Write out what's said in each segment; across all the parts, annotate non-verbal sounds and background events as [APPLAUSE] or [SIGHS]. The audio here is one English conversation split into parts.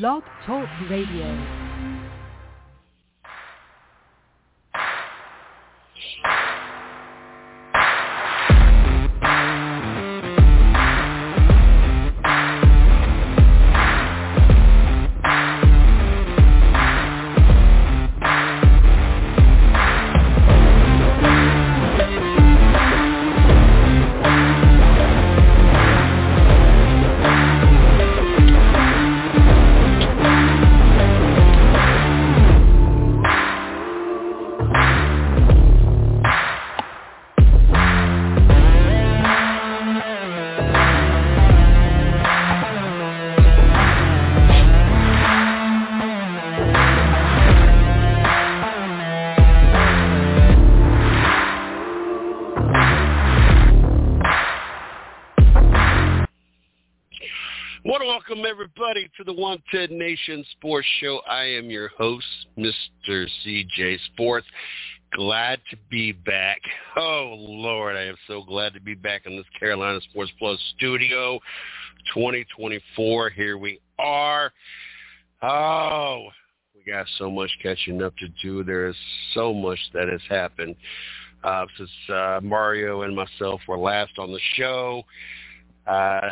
Blog Talk Radio. Everybody, to the One Ten Nation Sports Show. I am your host, Mr. CJ Sports. Glad to be back. Oh, Lord, I am so glad to be back in this Carolina Sports Plus studio. 2024, here we are. Oh, we got so much catching up to do. There is so much that has happened uh, since uh, Mario and myself were last on the show. Uh,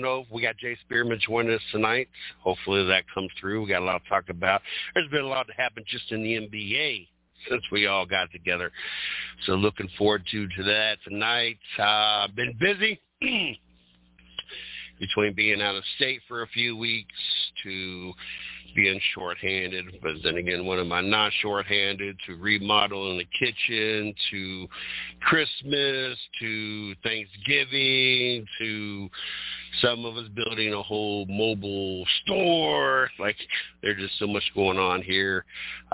know, we got Jay Spearman joining us tonight. Hopefully that comes through. We got a lot to talk about. There's been a lot to happen just in the NBA since we all got together. So looking forward to to that tonight. Uh, been busy [CLEARS THROAT] between being out of state for a few weeks to being shorthanded, but then again, when am I not shorthanded? To remodeling the kitchen, to Christmas, to Thanksgiving, to some of us building a whole mobile store. Like there's just so much going on here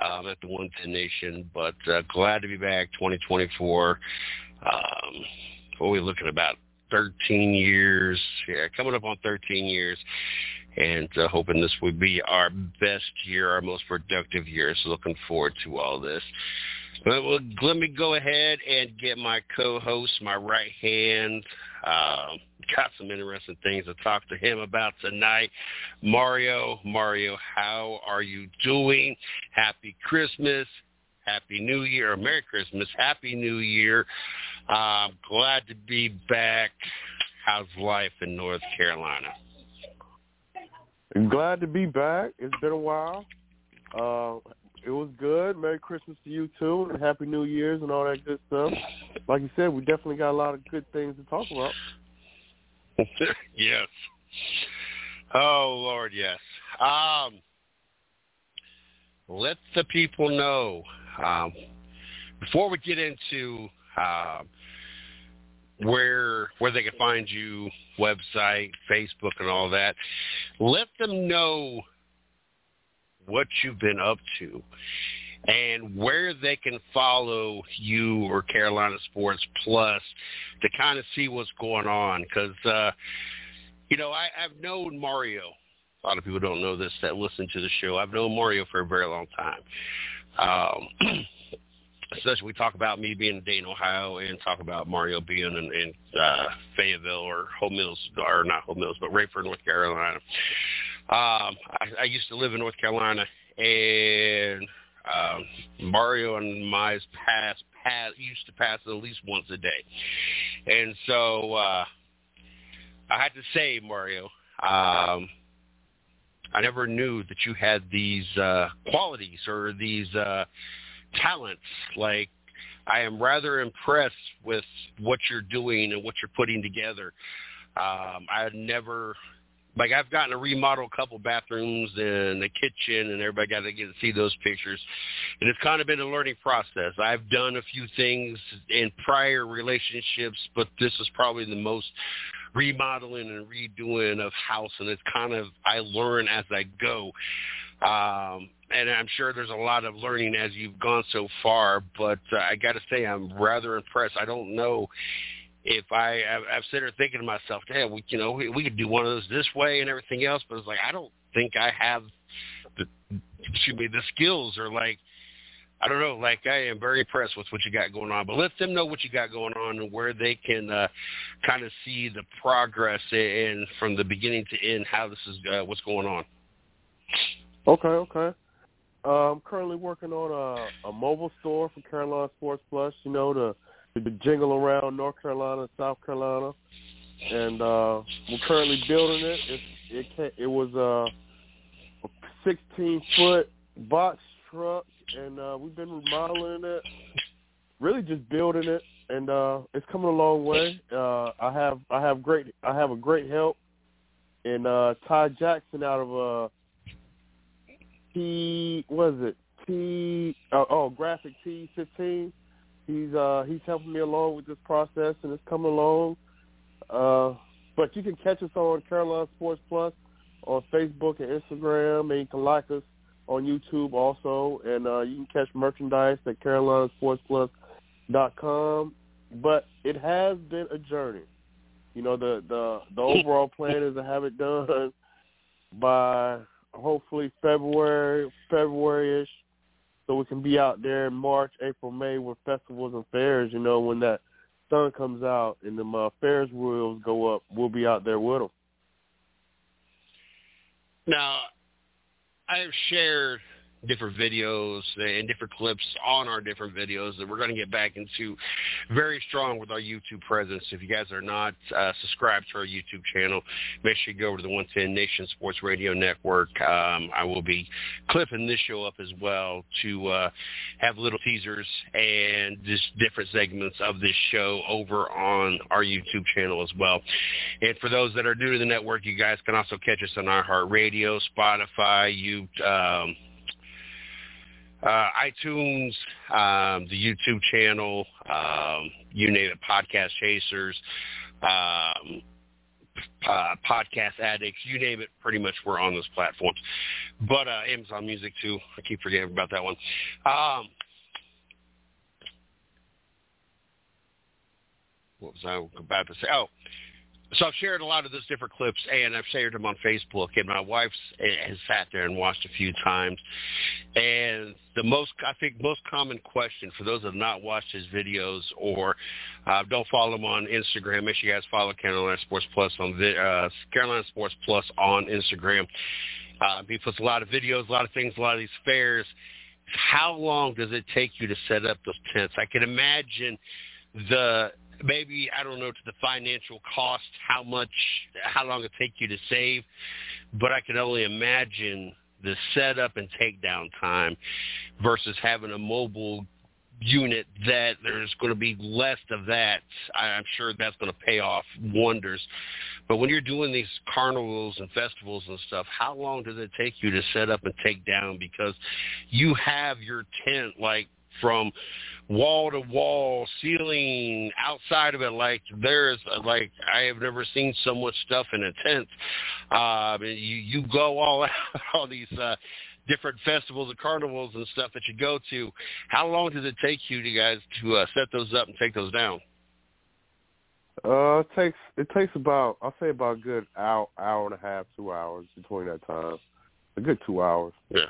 um, at the One Ten Nation. But uh, glad to be back, 2024. Um, what are we looking about? 13 years. Yeah, coming up on 13 years and uh, hoping this would be our best year, our most productive year. So looking forward to all this. But well, let me go ahead and get my co-host, my right hand. Uh, got some interesting things to talk to him about tonight. Mario, Mario, how are you doing? Happy Christmas. Happy New Year, Merry Christmas, Happy New Year. I'm glad to be back. How's life in North Carolina? Glad to be back. It's been a while. Uh, it was good. Merry Christmas to you too, and Happy New Year's and all that good stuff. Like you said, we definitely got a lot of good things to talk about. [LAUGHS] yes. Oh Lord, yes. Um, let the people know um, before we get into uh, where where they can find you, website, Facebook, and all that. Let them know what you've been up to and where they can follow you or Carolina Sports Plus to kind of see what's going on. Because, uh, you know, I, I've known Mario. A lot of people don't know this that listen to the show. I've known Mario for a very long time. Um, [CLEARS THROAT] especially we talk about me being in Dayton, Ohio, and talk about Mario being in, in uh, Fayetteville or Hope Mills, or not Hope Mills, but Raeford, North Carolina. Um, I, I used to live in North Carolina, and um, Mario and my pass, pass used to pass at least once a day, and so uh, I had to say, Mario, um, I never knew that you had these uh, qualities or these. Uh, talents. Like I am rather impressed with what you're doing and what you're putting together. Um, I never like I've gotten to remodel a couple bathrooms and the kitchen, and everybody got to get to see those pictures. And it's kind of been a learning process. I've done a few things in prior relationships, but this is probably the most remodeling and redoing of house, and it's kind of I learn as I go. Um, and I'm sure there's a lot of learning as you've gone so far, but uh, I got to say I'm rather impressed. I don't know if I I've, I've sitting there thinking to myself, damn, we you know we, we could do one of those this way and everything else, but it's like I don't think I have the excuse me the skills or like I don't know, like I am very impressed with what you got going on, but let them know what you got going on and where they can uh, kind of see the progress and from the beginning to end how this is uh, what's going on. Okay, okay. Uh, I'm currently working on a, a mobile store for Carolina Sports Plus. You know, to to jingle around North Carolina, South Carolina, and uh, we're currently building it. It it, it was a 16 foot box truck and uh, we've been remodeling it, really just building it, and uh, it's coming a long way. Uh, I have I have great I have a great help in uh, Ty Jackson out of uh, T was it T uh, oh graphic T fifteen. He's uh, he's helping me along with this process, and it's coming along. Uh, but you can catch us on Carolina Sports Plus on Facebook and Instagram, and you can like us on YouTube also, and uh, you can catch merchandise at CarolinaSportsPlus.com. But it has been a journey. You know, the the the overall plan is to have it done by hopefully February, February-ish, so we can be out there in March, April, May with festivals and fairs. You know, when that sun comes out and the uh, Ferris wheels go up, we'll be out there with them. Now, I have shared different videos and different clips on our different videos that we're going to get back into very strong with our YouTube presence. If you guys are not uh, subscribed to our YouTube channel, make sure you go over to the 110 Nation Sports Radio Network. Um, I will be clipping this show up as well to uh, have little teasers and just different segments of this show over on our YouTube channel as well. And for those that are new to the network, you guys can also catch us on iHeartRadio, Spotify, you um, uh, iTunes, um, the YouTube channel, um, you name it, Podcast Chasers, um, uh, Podcast Addicts, you name it, pretty much we're on those platforms. But uh, Amazon Music too. I keep forgetting about that one. Um, what was I about to say? Oh, so I've shared a lot of those different clips, and I've shared them on Facebook. And my wife has sat there and watched a few times. And the most, I think, most common question for those that have not watched his videos or uh, don't follow him on Instagram, make sure you guys follow Carolina Sports Plus on uh, Carolina Sports Plus on Instagram. Uh, he puts a lot of videos, a lot of things, a lot of these fairs. How long does it take you to set up those tents? I can imagine the maybe I don't know to the financial cost how much how long it take you to save, but I can only imagine the setup and takedown time versus having a mobile unit that there's going to be less of that. I'm sure that's going to pay off wonders. But when you're doing these carnivals and festivals and stuff, how long does it take you to set up and take down? Because you have your tent like from wall to wall, ceiling, outside of it. Like there's like I have never seen so much stuff in a tent. Uh, you you go all [LAUGHS] out all these uh, different festivals and carnivals and stuff that you go to. How long does it take you, to guys, to uh, set those up and take those down? Uh, it takes it takes about I'll say about a good hour hour and a half, two hours between that time. A good two hours. Yes.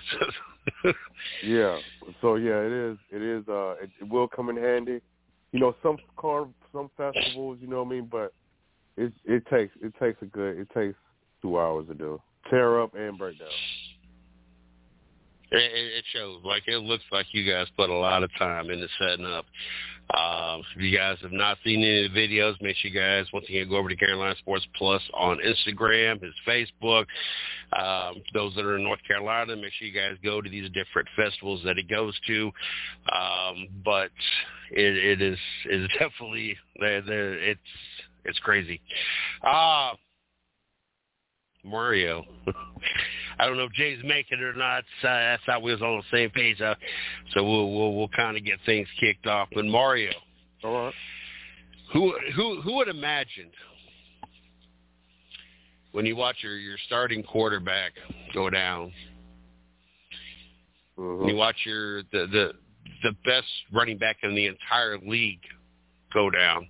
[LAUGHS] yeah. So yeah, it is. It is. Uh, it, it will come in handy. You know, some car, some festivals. You know what I mean? But it it takes it takes a good it takes two hours to do tear up and break down. It, it shows. Like it looks like you guys put a lot of time into setting up. Um, if you guys have not seen any of the videos, make sure you guys once again go over to Carolina Sports Plus on Instagram, his Facebook. Um, those that are in North Carolina, make sure you guys go to these different festivals that he goes to. Um, but it, it is is [LAUGHS] definitely it's it's crazy. Uh, Mario. [LAUGHS] I don't know if Jay's making it or not. Uh, that's how we was on the same page. Uh, so we'll we'll, we'll kind of get things kicked off. But Mario, all right. Who who who would imagine when you watch your your starting quarterback go down? Mm-hmm. You watch your the the the best running back in the entire league go down.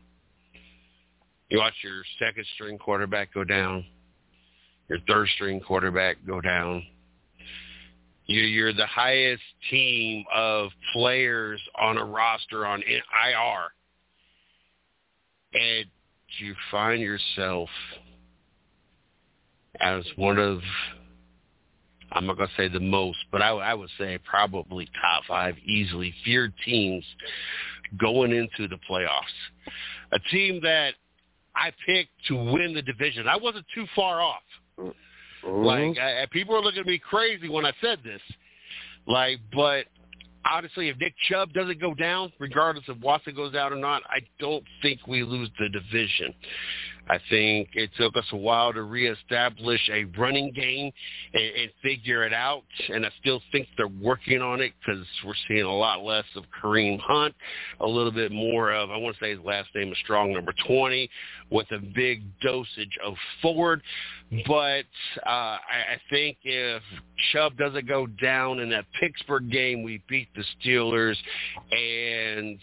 You watch your second string quarterback go down your third string quarterback go down. You're, the highest team of players on a roster on IR, and you find yourself as one of I'm not going to say the most, but I, I would say probably top five easily feared teams going into the playoffs. A team that I picked to win the division. I wasn't too far off. Mm-hmm. Like I, people are looking at me crazy when I said this. Like, but honestly, if Nick Chubb doesn't go down, regardless of Watson goes out or not, I don't think we lose the division. I think it took us a while to reestablish a running game and, and figure it out, and I still think they're working on it because we're seeing a lot less of Kareem Hunt, a little bit more of, I want to say his last name is Strong, number 20, with a big dosage of Ford. But uh, I, I think if Chubb doesn't go down in that Pittsburgh game, we beat the Steelers and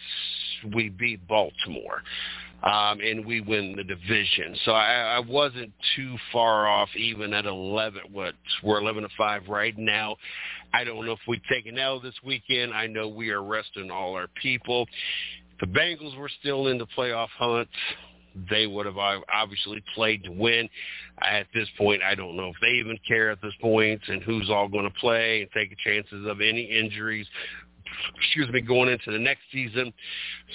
we beat Baltimore um, and we win the division. So I, I wasn't too far off, even at 11. What we're 11 to five right now. I don't know if we take an L this weekend. I know we are resting all our people. The Bengals were still in the playoff hunt. They would have obviously played to win. At this point, I don't know if they even care at this point and who's all going to play and take chances of any injuries excuse me, going into the next season.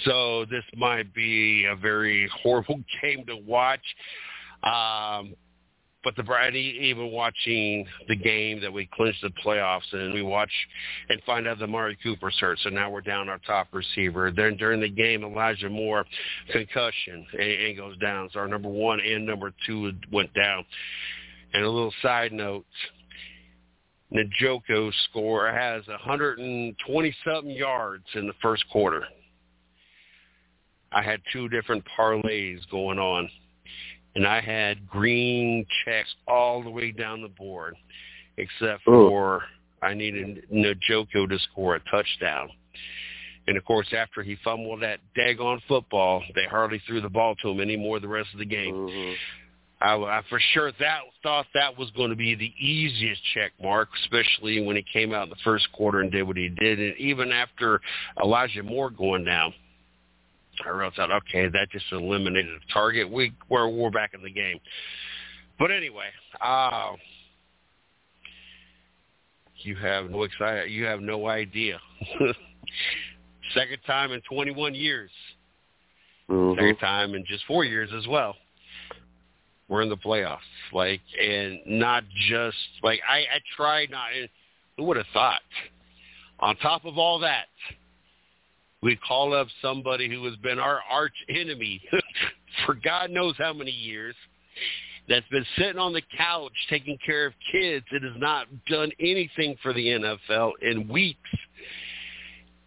So this might be a very horrible [LAUGHS] game to watch. Um, but the Brady, even watching the game that we clinched the playoffs and we watch and find out that Amari Cooper's hurt, so now we're down our top receiver. Then during the game, Elijah Moore concussion and, and goes down. So our number one and number two went down. And a little side note, Njoku score has 120 something yards in the first quarter. I had two different parlays going on, and I had green checks all the way down the board, except for Ooh. I needed Njoku to score a touchdown. And of course, after he fumbled that daggone football, they hardly threw the ball to him anymore the rest of the game. Mm-hmm. I, I for sure that thought that was going to be the easiest check mark, especially when he came out in the first quarter and did what he did. And even after Elijah Moore going down, I out, okay, that just eliminated a target. We we're we're back in the game. But anyway, uh, you have no excited. You have no idea. [LAUGHS] Second time in 21 years. Mm-hmm. Second time in just four years as well we're in the playoffs. Like, and not just like I, I tried not. Who would have thought? On top of all that, we call up somebody who has been our arch enemy [LAUGHS] for God knows how many years. That's been sitting on the couch taking care of kids and has not done anything for the NFL in weeks.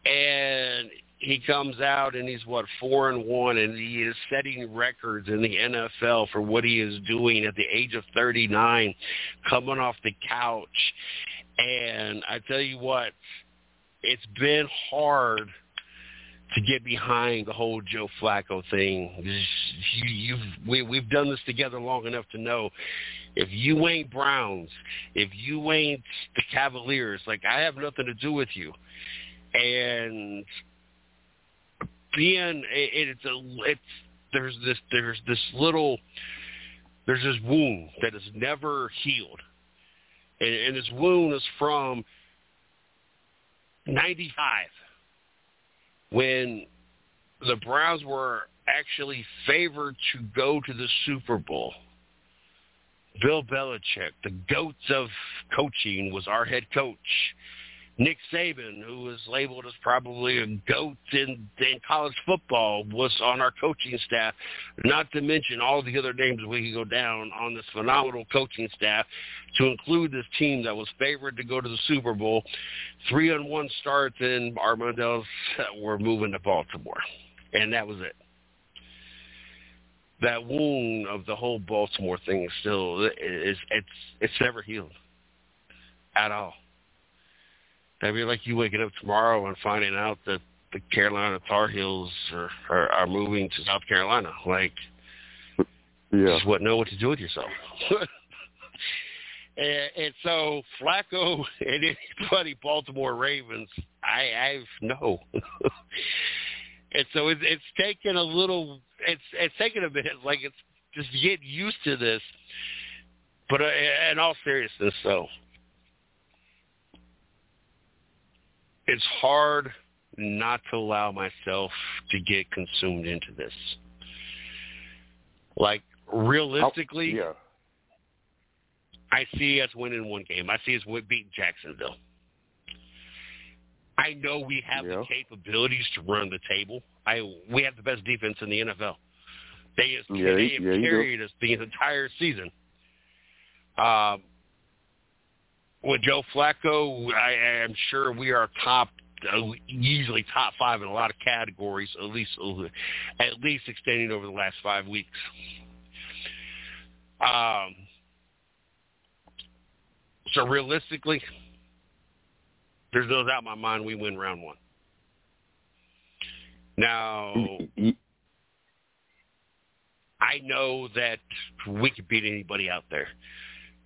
And he comes out and he's what four and one, and he is setting records in the NFL for what he is doing at the age of 39, coming off the couch. And I tell you what, it's been hard to get behind the whole Joe Flacco thing. You, you've we, we've done this together long enough to know if you ain't Browns, if you ain't the Cavaliers, like I have nothing to do with you. And being it, it's a it's there's this there's this little there's this wound that is never healed, and, and this wound is from '95 when the Browns were actually favored to go to the Super Bowl. Bill Belichick, the goats of coaching, was our head coach. Nick Saban, who was labeled as probably a goat in, in college football, was on our coaching staff. Not to mention all the other names we could go down on this phenomenal coaching staff to include this team that was favored to go to the Super Bowl. Three on one starts, and Art Modell's were moving to Baltimore, and that was it. That wound of the whole Baltimore thing is still is it's it's never healed at all. That'd be like you waking up tomorrow and finding out that the Carolina Tar Heels are, are, are moving to South Carolina. Like, yeah. just wouldn't know what to do with yourself. [LAUGHS] And, and so Flacco [LAUGHS] and anybody Baltimore Ravens, I, I've no. [LAUGHS] and so it's, it's taken a little. It's it's taken a bit. Like it's just get used to this. But uh, in all seriousness, though, it's hard not to allow myself to get consumed into this. Like realistically, yeah. I see us winning one game. I see us beating Jacksonville. I know we have Yeah. the capabilities to run the table. I we have the best defense in the NFL. They, Yeah, they have yeah, carried us the entire season. Um, with Joe Flacco, I am sure we are top, uh, easily top five in a lot of categories, at least at least extending over the last five weeks. Um, so realistically, there's no doubt in my mind we win round one. Now, I know that we could beat anybody out there.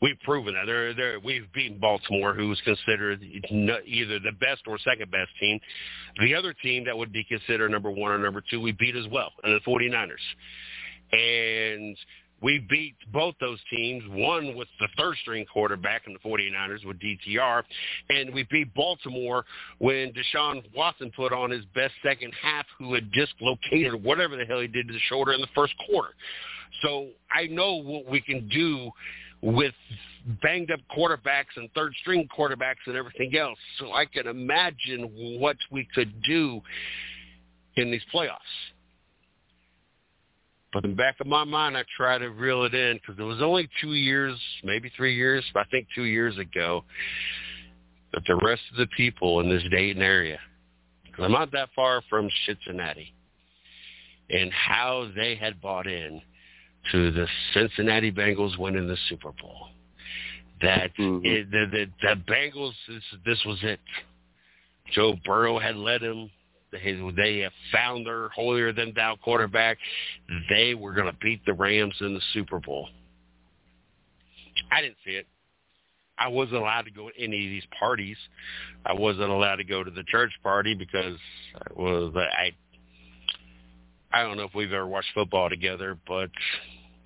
We've proven that. They're, they're, we've beaten Baltimore, who was considered either the best or second best team. The other team that would be considered number one or number two, we beat as well, and the 49ers. And we beat both those teams, one with the third-string quarterback in the 49ers with DTR, and we beat Baltimore when Deshaun Watson put on his best second half, who had dislocated whatever the hell he did to the shoulder in the first quarter. So I know what we can do with banged up quarterbacks and third string quarterbacks and everything else. So I can imagine what we could do in these playoffs. But in the back of my mind, I try to reel it in because it was only two years, maybe three years, I think two years ago, that the rest of the people in this Dayton area, because I'm not that far from Cincinnati, and how they had bought in to the Cincinnati Bengals winning the Super Bowl. That Mhm. it, the, the the Bengals this this was it. Joe Burrow had led them. They, they have found their holier than thou quarterback. They were going to beat the Rams in the Super Bowl. I didn't see it. I wasn't allowed to go to any of these parties. I wasn't allowed to go to the church party because I was I I don't know if we've ever watched football together, but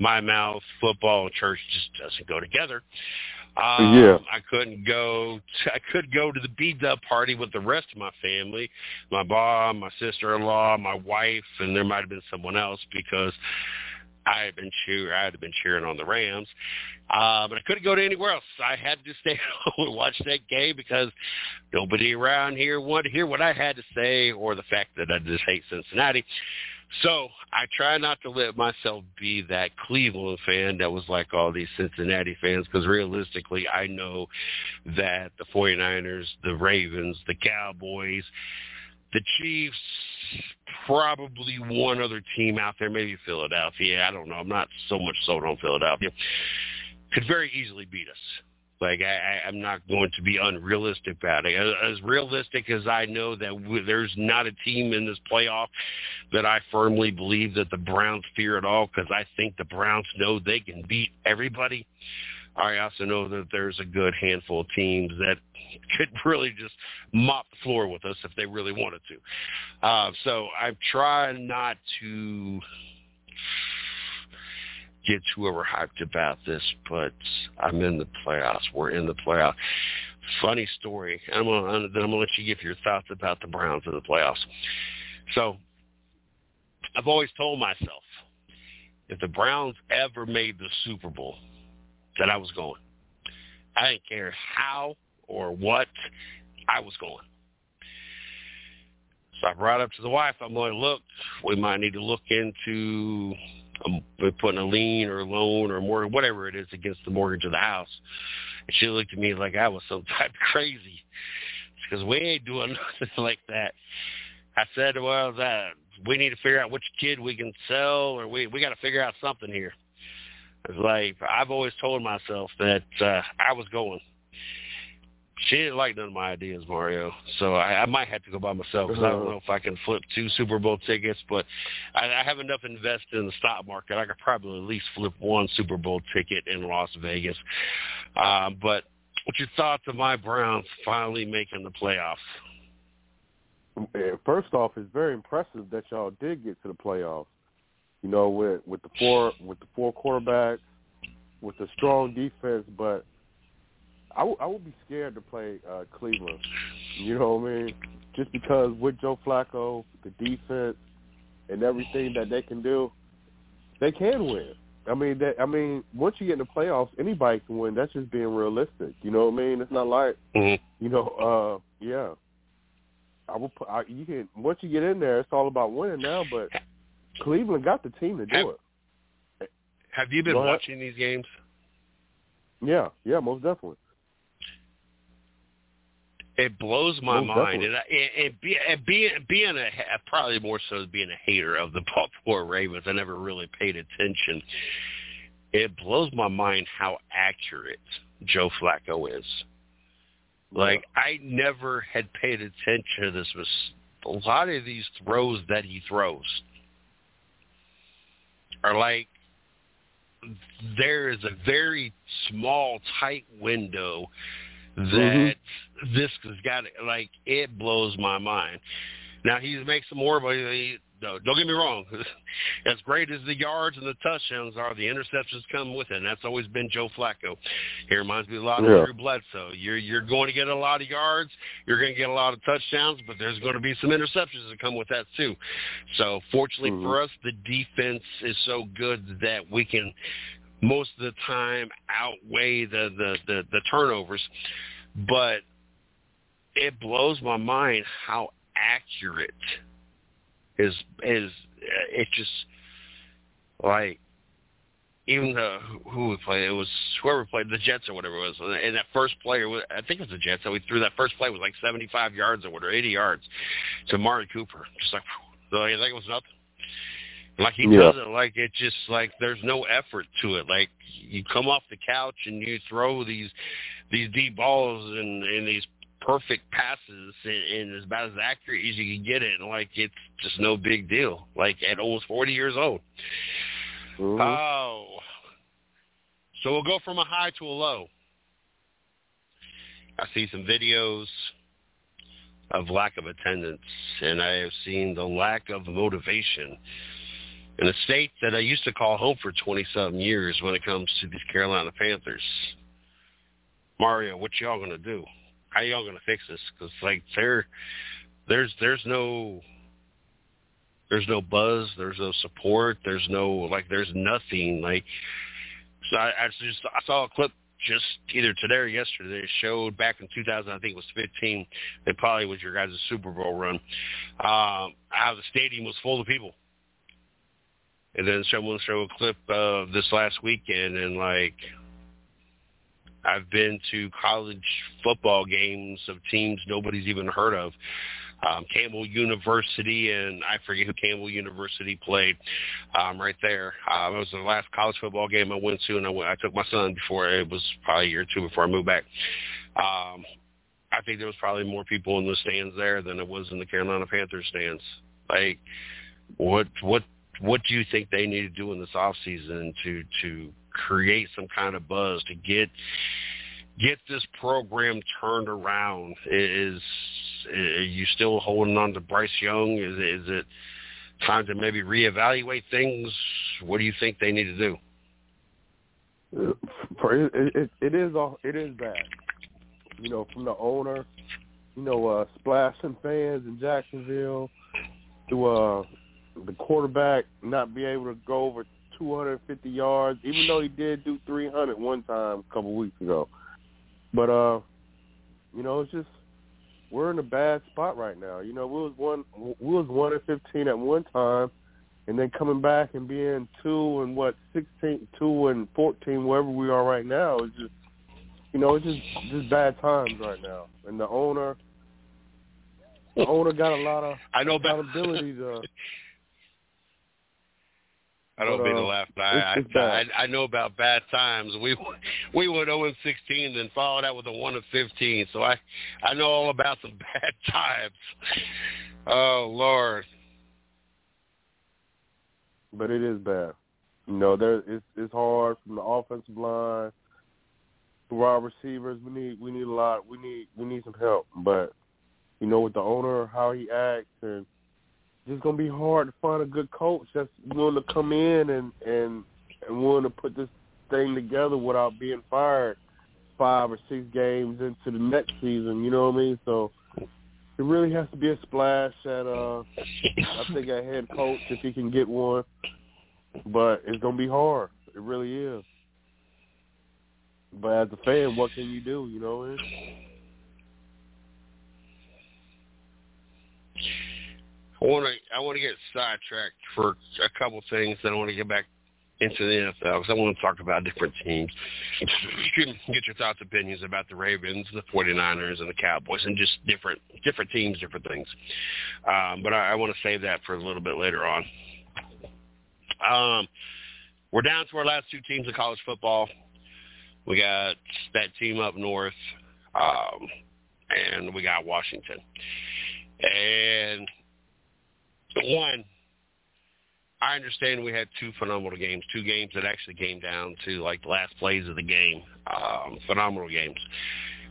my mouth, football, and church just doesn't go together. Um, Yeah. I couldn't go. I could go to the B Dub party with the rest of my family, my mom, my sister-in-law, my wife, and there might have been someone else because I had been cheer. I had been cheering on the Rams, uh, but I couldn't go to anywhere else. I had to stay [LAUGHS] home and watch that game because nobody around here wanted to hear what I had to say or the fact that I just hate Cincinnati. So I try not to let myself be that Cleveland fan that was like all these Cincinnati fans because realistically I know that the 49ers, the Ravens, the Cowboys, the Chiefs, probably one other team out there, maybe Philadelphia. I don't know. I'm not so much sold on Philadelphia. Could very easily beat us. Like I, I'm not going to be unrealistic about it. As, as realistic as I know that w- there's not a team in this playoff that I firmly believe that the Browns fear at all because I think the Browns know they can beat everybody. I also know that there's a good handful of teams that [LAUGHS] could really just mop the floor with us if they really wanted to. Uh, so I'm trying not to get whoever hyped about this, but I'm in the playoffs. We're in the playoffs. Funny story. I'm gonna, then I'm gonna let you give your thoughts about the Browns in the playoffs. So I've always told myself if the Browns ever made the Super Bowl, that I was going. I didn't care how or what, I was going. So I brought up to the wife, I'm going, look, we might need to look into putting a lien or a loan or more, whatever it is against the mortgage of the house. And she looked at me like I was some [LAUGHS] type of crazy because we ain't doing [LAUGHS] nothing like that. I said, well, that we need to figure out which kid we can sell or we, we got to figure out something here. It's like I've always told myself that uh, I was going. She didn't like none of my ideas, Mario. So I, I might have to go by myself because I don't know if I can flip two Super Bowl tickets. But I, I have enough invested in the stock market. I could probably at least flip one Super Bowl ticket in Las Vegas. Um, but what's your thoughts of my Browns finally making the playoffs? First off, it's very impressive that y'all did get to the playoffs. You know, with with the four with the four quarterbacks, with the strong defense, but I, w- I would be scared to play uh, Cleveland. You know what I mean? Just because with Joe Flacco, the defense, and everything that they can do, they can win. I mean, that, I mean, once you get in the playoffs, anybody can win. That's just being realistic. You know what I mean? It's not like, mm-hmm. you know, uh, yeah. I will put. I, you can once you get in there, it's all about winning now. But Cleveland got the team to do have, it. Have you been watching these games? Yeah, yeah, most definitely. It blows my Most mind, and, and, be, and being being a probably more so than being a hater of the [LAUGHS] Baltimore Ravens, I never really paid attention. It blows my mind how accurate Joe Flacco is. Like I never had paid attention to this. Was a lot of these throws that he throws are like there is a very small, tight window that Mm-hmm. this has got like it blows my mind. Now he's makes some more, but he, no, don't get me wrong. [LAUGHS] as great as the yards and the touchdowns are, the interceptions come with it, and that's always been Joe Flacco. He reminds me a lot of Yeah. Drew Bledsoe. You're you're going to get a lot of yards, you're going to get a lot of touchdowns, but there's going to be some interceptions that come with that too. So fortunately Mhm. for us, the defense is so good that we can most of the time outweigh the the the, the turnovers, but it blows my mind how accurate is is uh, it just like even the who we played it was whoever played the Jets or whatever it was and that first was I think it was the Jets that we threw that first play was like seventy five yards or whatever eighty yards to Amari Cooper. Just like so think it was nothing like he Yeah. does it like it just like there's no effort to it. Like you come off the couch and you throw these these deep balls and and these perfect passes and, and as about as accurate as you can get it and like it's just no big deal. Like at almost 40 years old. Mhm. oh. So we'll go from a high to a low. I see some videos of lack of attendance and i have seen the lack of motivation in a state that i used to call home for 20 some years when it comes to these carolina panthers mario what y'all gonna do how y'all gonna fix this? Because like there, there's there's no there's no buzz, there's no support, there's no like there's nothing like. So I, I just I saw a clip just either today or yesterday. It showed back in 2000, I think it was 15. It probably was your guys' Super Bowl run. Um, how the stadium was full of people. And then someone showed a clip of this last weekend, and like I've been to college football games of teams nobody's even heard of. Um, Campbell University, and I forget who Campbell University played um, right there. Um, it was the last college football game I went to, and I, went, I took my son before it was probably a year or two before I moved back. Um, I think there was probably more people in the stands there than it was in the Carolina Panthers stands. Like, what what what do you think they need to do in this off season to to create some kind of buzz to get get this program turned around? Is are you still holding on to Bryce Young? Is is it time to maybe reevaluate things? What do you think they need to do? For it, it, it is all it is bad. You know, from the owner, you know, uh, splashing fans in Jacksonville, to uh, the quarterback not be able to go over 250 yards, even though he did do 300 one time a couple weeks ago. But uh, you know, it's just we're in a bad spot right now. You know, we was one we was one and 15 at one time, and then coming back and being two and what 16, two and 14, wherever we are right now is just you know it's just just bad times right now. And the owner, the [LAUGHS] owner got a lot of I know about accountability to [LAUGHS] I don't but, mean to laugh, but I, I, I know about bad times. We we went 0 and 16, then followed out with a 1 of 15. So I I know all about some [LAUGHS] bad times. Oh Lord. But it is bad. You know, there it's it's hard from the offensive line to our receivers. We need we need a lot. We need we need some help. But you know, with the owner, how he acts, and just gonna be hard to find a good coach that's willing to come in and and and willing to put this thing together without being fired five or six games into the next season. You know what I mean? So it really has to be a splash at uh I think a head coach if he can get one. But it's gonna be hard. It really is. But as a fan, what can you do? You know. I want to I want to get sidetracked for a couple things. Then I want to get back into the NFL because I want to talk about different teams. You can get your thoughts, opinions about the Ravens, the 49ers, and the Cowboys, and just different different teams, different things. Um, but I, I want to save that for a little bit later on. Um, we're down to our last two teams in college football. We got that team up north, um, and we got Washington. And one, I understand we had two phenomenal games, two games that actually came down to like the last plays of the game. Um, phenomenal games.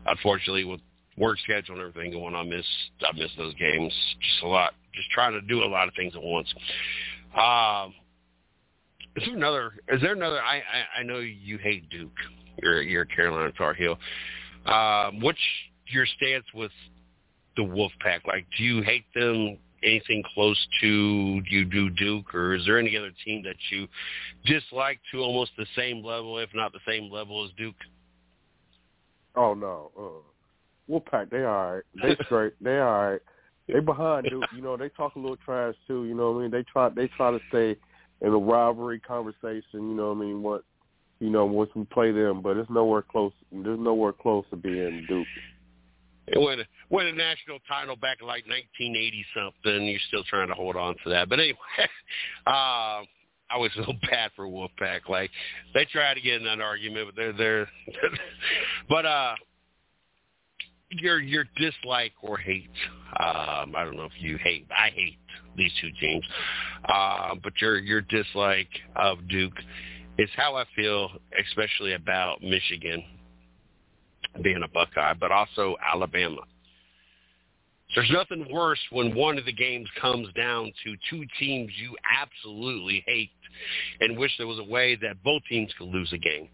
Unfortunately, with work schedule and everything going on, I miss I miss those games just a lot. Just trying to do a lot of things at once. Um, is there another? Is there another? I I, I know you hate Duke. You're you're a Carolina Tar Heel. Um, what's your stance with the Wolfpack? Like, do you hate them anything close to you do Duke, or is there any other team that you dislike to almost the same level, if not the same level as Duke? Oh no, uh, Wolfpack, they all right. They straight. they all right. They behind Duke. You know, they talk a little trash too. You know what I mean? They try. They try to stay in a rivalry conversation. You know what I mean? What you know once we play them, but it's nowhere close. There's nowhere close to being Duke. It won won a national title back in like 1980 something. You're still trying to hold on to that, but anyway, uh, [LAUGHS] I was so [LAUGHS] bad for Wolfpack. Like they try to get in an argument, but they're they're. [LAUGHS] but uh, your your dislike or hate. Um, I don't know if you hate. I hate these two teams, uh, but your your dislike of Duke is how I feel, especially about Michigan being a Buckeye, but also Alabama. There's nothing worse when one of the games comes down to two teams you absolutely hate and wish there was a way that both teams could lose a game.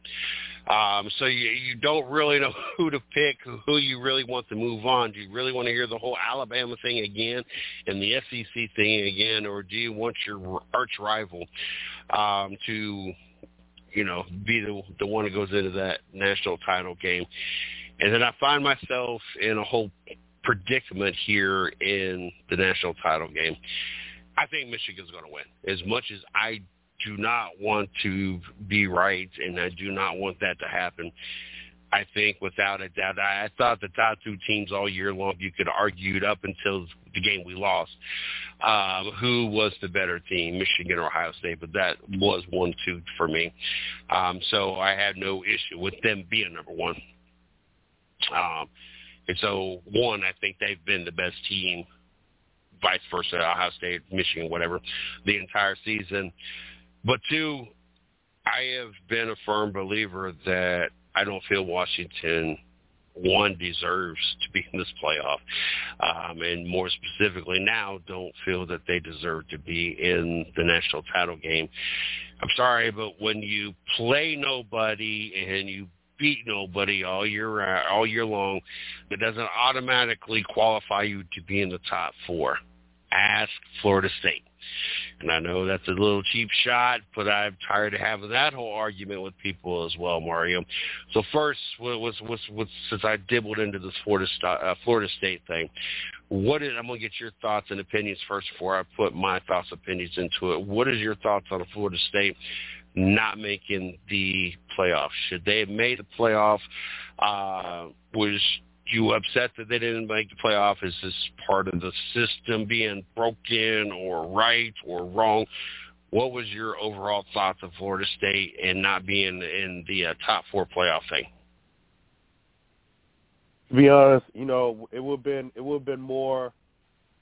Um, so you, you don't really know [LAUGHS] who to pick, who you really want to move on. Do you really want to hear the whole Alabama thing again and the SEC thing again, or do you want your arch rival um, to you know, be the the one that goes into that national title game. And then I find myself in a whole predicament here in the national title game. I think Michigan's going to win. As much as I do not want to be right and I do not want that to happen, I think without a doubt, I thought the top two teams all year long, you could argue it up until the game we lost, um, who was the better team, Michigan or Ohio State, but that was one two for me. Um, so I had no issue with them being number one. Um, and so one, I think they've been the best team, vice versa, Ohio State, Michigan, whatever, the entire season. But two, I have been a firm believer that I don't feel Washington one deserves to be in this playoff, um, and more specifically now, don't feel that they deserve to be in the national title game. I'm sorry, but when you play nobody and you beat nobody all year uh, all year long, it doesn't automatically qualify you to be in the top four. Ask Florida State. And I know that's a little cheap shot, but I'm tired of having that whole argument with people as well, Mario. So first, was was was since I dibbled into this Florida uh, Florida State thing, what is I'm gonna get your thoughts and opinions first before I put my thoughts and opinions into it. What is your thoughts on Florida State not making the playoffs? Should they have made the playoff? Uh, was you upset that they didn't make the playoff? Is this part of the system being broken or right or wrong? what was your overall thoughts of Florida State and not being in the uh, top four playoff thing? To be honest, you know, it would have been it would have been more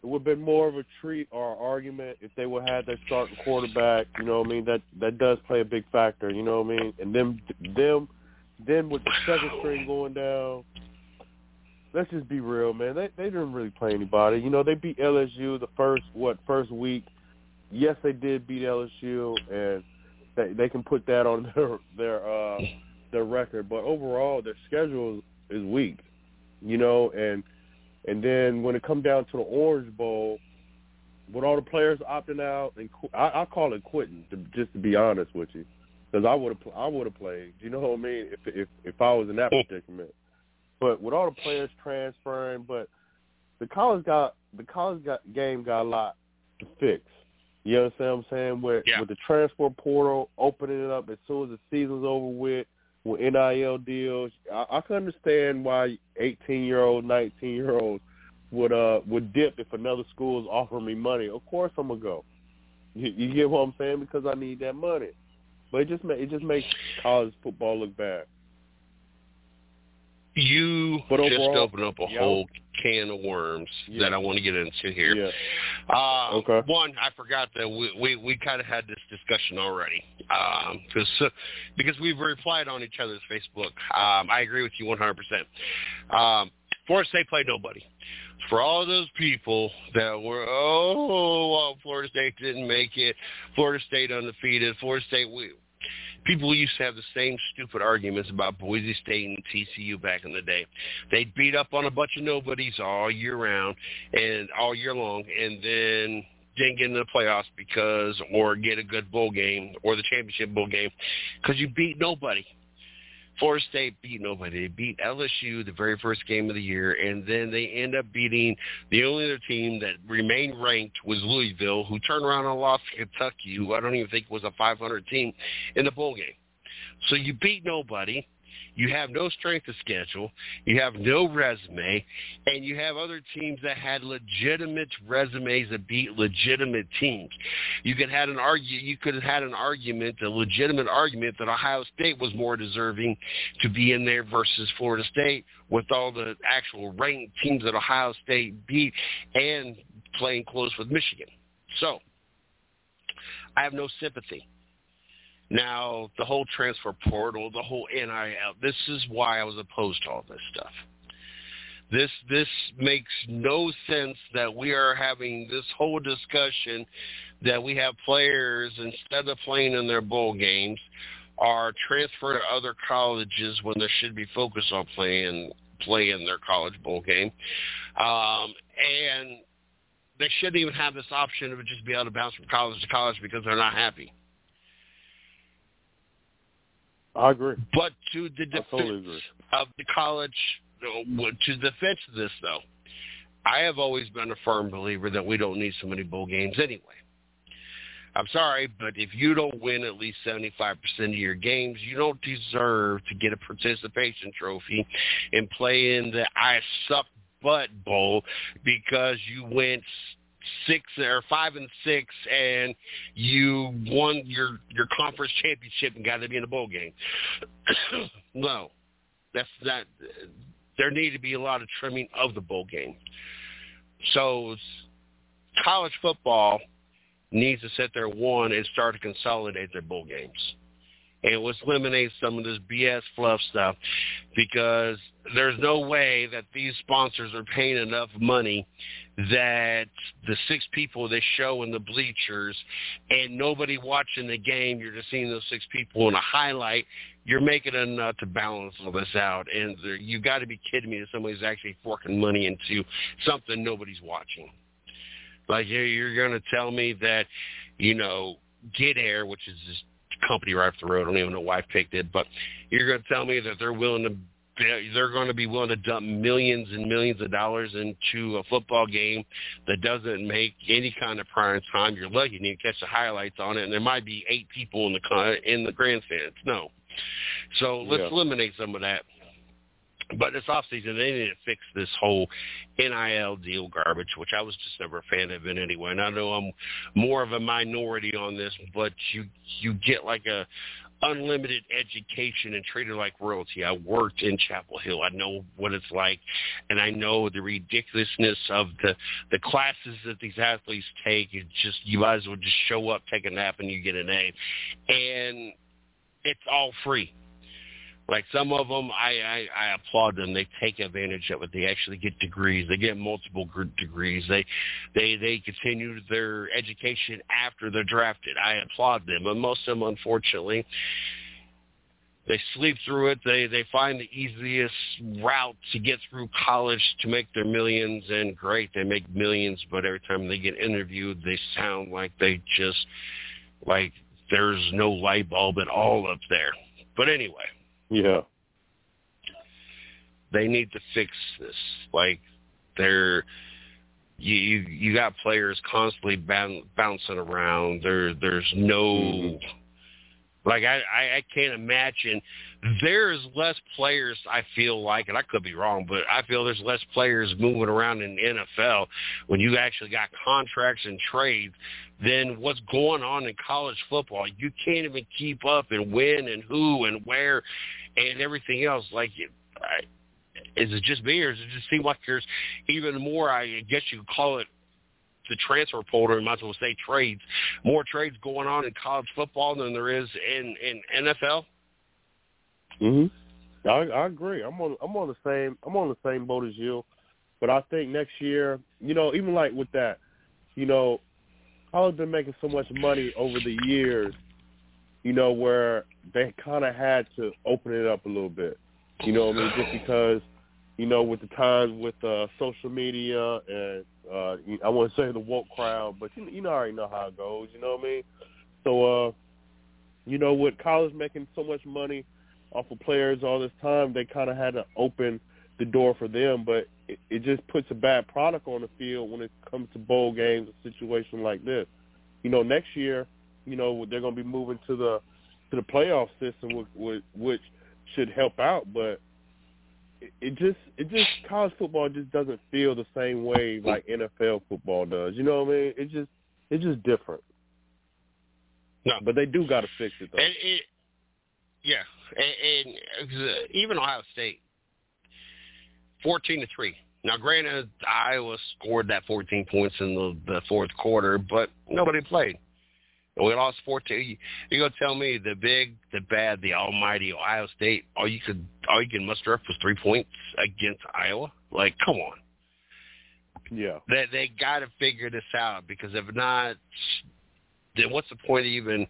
it would have been more of a treat or argument if they would have had their starting quarterback. You know what I mean? That that does play a big factor. You know what I mean? And them them then with the second string going down, let's just be real, man. They they didn't really play anybody. You know, they beat LSU the first what first week. Yes, they did beat LSU, and they they can put that on [LAUGHS] their their uh their record. But overall, their schedule is weak. You know, and and then when it comes down to the Orange Bowl, with all the players opting out, and I, I call it quitting, to, just to be honest with you, because I would have I would have played. You know what I mean? If if if I was in that predicament. But with all the players transferring, but the college got the college got, game got a lot to fix. You understand what I'm saying? With yeah. with the transfer portal opening it up as soon as the season's over with, with NIL deals, I, I can understand why 18 year old, 19 year olds would uh would dip if another school is offering me money. Of course I'm gonna go. You, you get what I'm saying? Because I need that money. But it just ma- it just makes college football look bad. You but just opened up a yeah. whole can of worms Yeah. that I want to get into here. Yeah. Uh, Okay. One, I forgot that we we, we kind of had this discussion already um, cause, uh, because we've replied on each other's Facebook. Um, I agree with you 100%. Um, Florida State played nobody. For all those people that were, oh, well, Florida State didn't make it, Florida State undefeated, Florida State, we, people used to have the same stupid arguments about Boise State and TCU back in the day. They'd beat up on a bunch of nobodies all year round and all year long, and then didn't get into the playoffs because, or get a good bowl game or the championship bowl game because you beat nobody. Florida State beat nobody. They beat LSU the very first game of the year, and then they end up beating the only other team that remained ranked was Louisville, who turned around and lost to Kentucky, who I don't even think was a 500 team in the bowl game. So you beat nobody. You have no strength of schedule. You have no resume, and you have other teams that had legitimate resumes that beat legitimate teams. You could had an argue. You could have had an argument, a legitimate argument, that Ohio State was more deserving to be in there versus Florida State, with all the actual ranked teams that Ohio State beat and playing close with Michigan. So I have no sympathy. Now, the whole transfer portal, the whole NIL, this is why I was opposed to all this stuff. This this makes no sense that we are having this whole discussion that we have players instead of playing in their bowl games are transferred to other colleges when they should be focused on playing playing their college bowl game. Um, and they shouldn't even have this option of just be able to bounce from college to college because they're not happy. I agree. But to the defense totally of the college, uh, to the defense of this though, I have always been a firm believer that we don't need so many bowl games anyway. I'm sorry, but if you don't win at least 75% of your games, you don't deserve to get a participation trophy and play in the I suck butt bowl because you went six or five and six and you won your your conference championship and got to be in a bowl game. [CLEARS THROAT] no, that's not. There need to be a lot of trimming of the bowl game. So college football needs to sit there one and start to consolidate their bowl games. And let's eliminate some of this BS fluff stuff because there's no way that these sponsors are paying enough money that the six people they show in the bleachers and nobody watching the game, you're just seeing those six people in a highlight, you're making enough to balance all this out. And you got to be kidding me that somebody's actually forking money into something nobody's watching. Like you're, you're going to tell me that, you know, Get Air, which is this company right off the road, I don't even know why I picked it, but you're going to tell me that they're willing to they're going to be willing to dump millions and millions of dollars into a football game that doesn't make any kind of prime time. You're lucky you catch the highlights on it, and there might be eight people in the con- in the grandstands. No, so let's Yeah. eliminate some of that. But this offseason, they need to fix this whole NIL deal garbage, which I was just never a fan of it anyway. And I know I'm more of a minority on this, but you you get like a unlimited education and treated like royalty. I worked in Chapel Hill. I know what it's like, and I know the ridiculousness of the the classes that these athletes take. You just you might as well just show up, take a nap, and you get an A, and it's all free. Like some of them, I, I, I applaud them. They take advantage of it. They actually get degrees. They get multiple degrees. They, they, they continue their education after they're drafted. I applaud them. But most of them, unfortunately, they sleep through it. They, they find the easiest route to get through college to make their millions. And great, they make millions. But every time they get interviewed, they sound like they just, like there's no light bulb at all up there. But anyway yeah. They need to fix this. Like they're you you, you got players constantly bouncing around. There there's no mm-hmm. like I, I I can't imagine there's less players I feel like and I could be wrong, but I feel there's less players moving around in the NFL when you actually got contracts and trades than what's going on in college football. You can't even keep up and when and who and where and everything else. Like, is it just me, or does it just seem like there's even more? I guess you could call it the transfer portal, might as well say trades. More trades going on in college football than there is in in NFL. Mhm. I, I agree. I'm on I'm on the same I'm on the same boat as you, but I think next year, you know, even like with that, you know, college been making so much money over the years, you know, where they kind of had to open it up a little bit. You know what I mean? Just because, you know, with the times with uh, social media and uh, I want to say the woke crowd, but you, you know, I already know how it goes. You know what I mean? So, uh, you know, with college making so much money off of players all this time, they kind of had to open the door for them. But it, it just puts a bad product on the field when it comes to bowl games, a situation like this. You know, next year, you know, they're going to be moving to the to the playoff system, which, which, which should help out. But it, it just it just college football just doesn't feel the same way like NFL football does. You know what I mean? It just it's just different. No, but they do got to fix it though. And it, yeah, and, and uh, even Ohio State, fourteen to three. Now, granted, Iowa scored that 14 points in the, the fourth quarter, but nobody played. We lost 14. You gonna tell me the big, the bad, the almighty Ohio State? All you could, all you can muster up was three points against Iowa. Like, come on. Yeah. They they got to figure this out because if not, then what's the point of even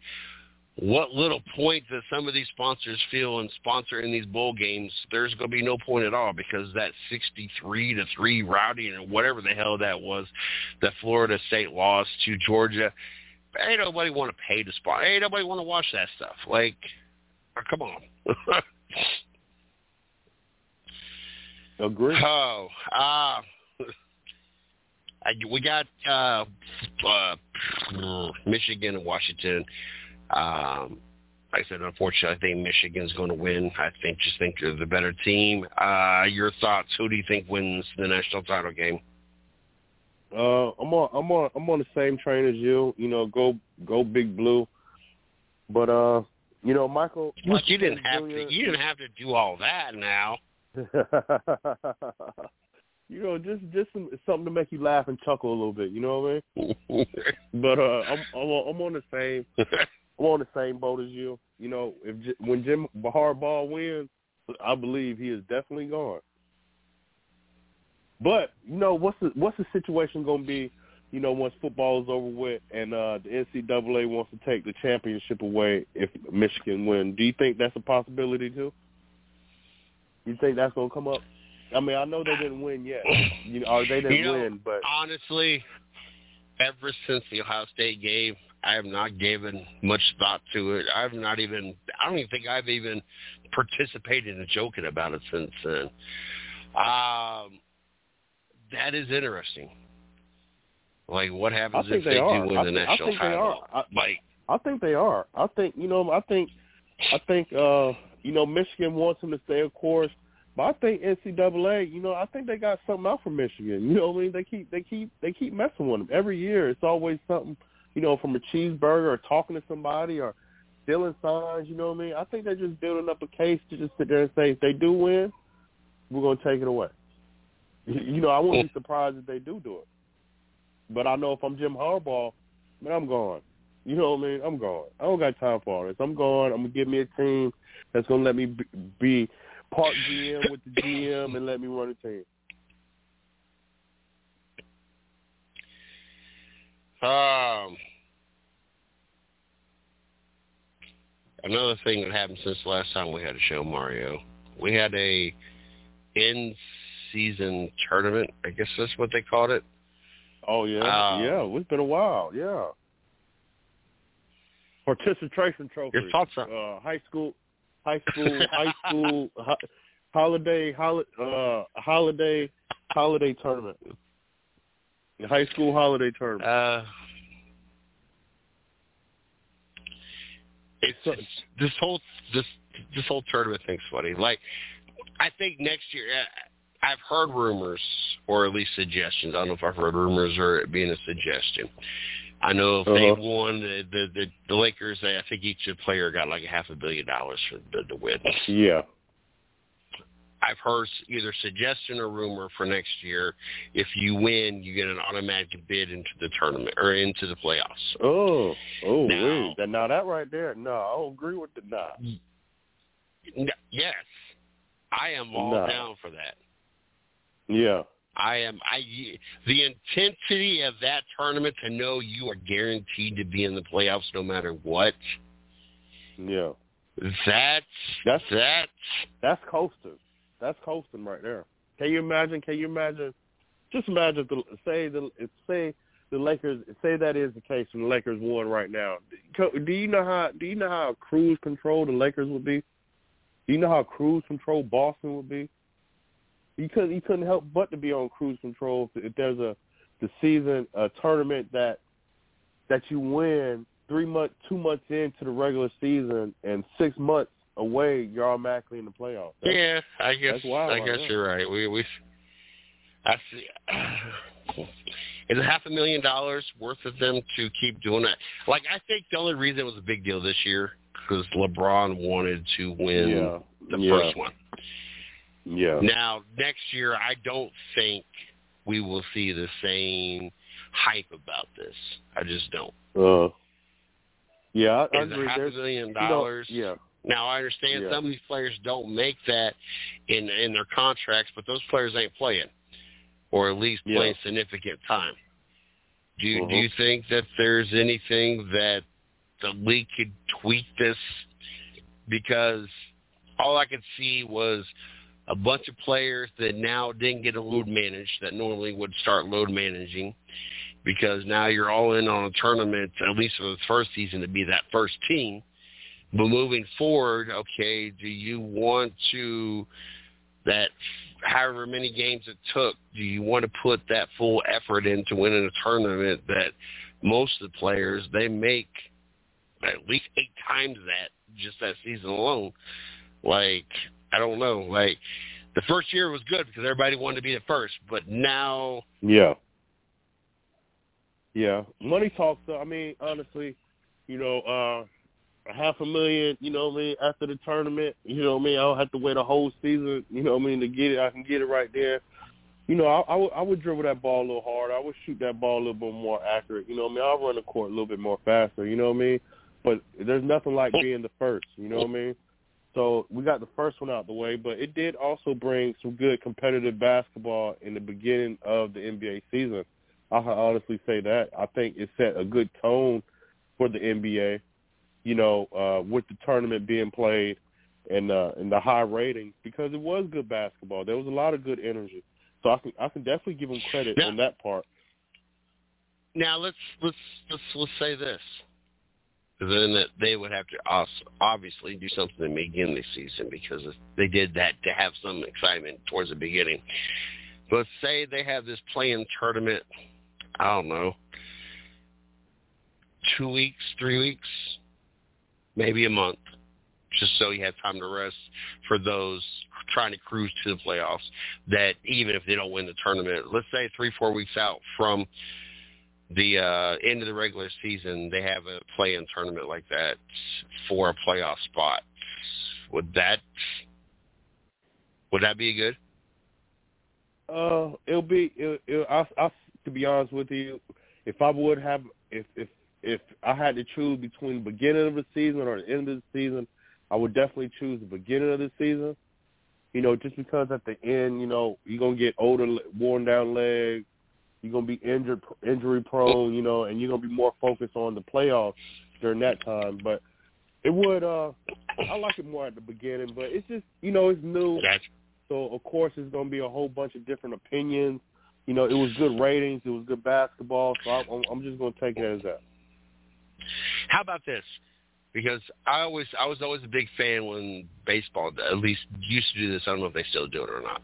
what little point that some of these sponsors feel in sponsoring these bowl games, there's going to be no point at all because that 63 to 3 routing or whatever the hell that was that Florida State lost to Georgia, ain't nobody want to pay to sponsor. Ain't nobody want to watch that stuff. Like, oh, come on. [LAUGHS] Agree. Oh, [LAUGHS] uh, we got uh, uh, Michigan and Washington. Um, like I said, unfortunately, I think Michigan's going to win. I think just think they're the better team. Uh, your thoughts? Who do you think wins the national title game? Uh, I'm on, I'm on, I'm on the same train as you. You know, go, go big blue. But uh, you know, Michael. You didn't have Jr. to. You didn't have to do all that now. [LAUGHS] you know, just just some, something to make you laugh and chuckle a little bit. You know what I mean? [LAUGHS] but uh, I'm I'm on, I'm on the same. [LAUGHS] I'm on the same boat as you. You know, if when Jim Harbaugh wins, I believe he is definitely gone. But you know, what's the what's the situation going to be? You know, once football is over with and uh, the NCAA wants to take the championship away if Michigan win, do you think that's a possibility too? You think that's going to come up? I mean, I know they didn't win yet. You know, or they didn't you know, win, but honestly, ever since the Ohio State game, I have not given much thought to it. I've not even. I don't even think I've even participated in joking about it since then. Um, that is interesting. Like, what happens if they, they do win I the think, national I think title? They are. I, like, I think they are. I think you know. I think. I think uh, you know Michigan wants them to stay, of course, But I think NCAA, you know, I think they got something out for Michigan. You know what I mean? They keep they keep they keep messing with them every year. It's always something, you know, from a cheeseburger or talking to somebody or stealing signs. You know what I mean? I think they're just building up a case to just sit there and say if they do win, we're gonna take it away. You know, I wouldn't be surprised if they do do it. But I know if I'm Jim Harbaugh, man, I'm gone. You know what I mean? I'm gone. I don't got time for all this. I'm gone. I'm gonna give me a team that's gonna let me be part GM with the GM and let me run the team. Um, another thing that happened since the last time we had a show, Mario, we had a in-season tournament. I guess that's what they called it. Oh yeah, um, yeah. It's been a while. Yeah. Participation trophy. Your thoughts on uh, high school, high school, high school, [LAUGHS] ho- holiday, holiday, uh, holiday, holiday tournament. The high school holiday tournament. Uh, it's, it's this whole this this whole tournament thing's funny. Like, I think next year. Uh, I've heard rumors, or at least suggestions. I don't know if I've heard rumors or it being a suggestion. I know if uh-huh. they won the, the the the Lakers, I think each player got like a half a billion dollars for the, the win. Yeah. I've heard either suggestion or rumor for next year. If you win, you get an automatic bid into the tournament or into the playoffs. Oh, oh, now, wait. Now that right there, no, I don't agree with the nah. Yes, I am all nah. down for that. Yeah. I am. I the intensity of that tournament to know you are guaranteed to be in the playoffs no matter what. Yeah. That's that's that's that's coasting. That's coasting right there. Can you imagine? Can you imagine? Just imagine the say the say the Lakers say that is the case and the Lakers won right now. Do you know how do you know how cruise control the Lakers would be? Do you know how cruise control Boston would be? you couldn't you couldn't help but to be on cruise control if there's a the season a tournament that that you win three months two months into the regular season and six months away you're automatically in the playoffs. That's, yeah, I guess wild, I guess you're right. We we I see. [SIGHS] Is it half a million dollars worth of them to keep doing that? Like I think the only reason it was a big deal this year because LeBron wanted to win yeah. the yeah. first one. Yeah. Now next year, I don't think we will see the same hype about this. I just don't. Uh. Yeah, I, I agree. half a million dollars. You know, yeah. Now I understand yeah. some of these players don't make that in in their contracts, but those players ain't playing, or at least yeah. playing significant time. Do you uh-huh. do you think that there's anything that the league could tweak this? Because all I could see was a bunch of players that now didn't get a load managed that normally would start load managing because now you're all in on a tournament, at least for the first season, to be that first team. But moving forward, okay, do you want to that however many games it took, do you want to put that full effort into winning a tournament that most of the players they make at least eight times that just that season alone? Like I don't know. Like the first year was good because everybody wanted to be the first, but now yeah, yeah, money talks. Though. I mean, honestly, you know, uh half a million, you know what I mean, after the tournament, you know what I mean, I don't have to wait a whole season, you know what I mean, to get it. I can get it right there. You know, I, I, would, I would dribble that ball a little harder. I would shoot that ball a little bit more accurate. You know what I mean? I'll run the court a little bit more faster, you know what I mean? But there's nothing like being the first, you know what I mean? So we got the first one out the way, but it did also bring some good competitive basketball in the beginning of the NBA season. I can honestly say that. I think it set a good tone for the NBA, you know, uh, with the tournament being played and uh, and the high ratings because it was good basketball. There was a lot of good energy. So I can I can definitely give them credit now, on that part. Now let's let's let's let's say this then that they would have to obviously do something to begin the season because they did that to have some excitement towards the beginning. But say they have this playing tournament, I don't know, two weeks, three weeks, maybe a month, just so he had time to rest for those trying to cruise to the playoffs. That even if they don't win the tournament, let's say three, four weeks out from the uh, end of the regular season, they have a play-in tournament like that for a playoff spot. Would that would that be good? Uh, it'll be. It, it, I, I, to be honest with you, if I would have, if if if I had to choose between the beginning of the season or the end of the season, I would definitely choose the beginning of the season. You know, just because at the end, you know, you're gonna get older, worn down legs. You're gonna be injured, injury prone. You know, and you're gonna be more focused on the playoffs during that time. But it would. uh I like it more at the beginning, but it's just you know it's new. Gotcha. So of course it's going to be a whole bunch of different opinions. You know, it was good ratings, it was good basketball, so I'm, I'm just going to take it as that. How about this? Because I always, I was always a big fan when baseball, at least used to do this. I don't know if they still do it or not.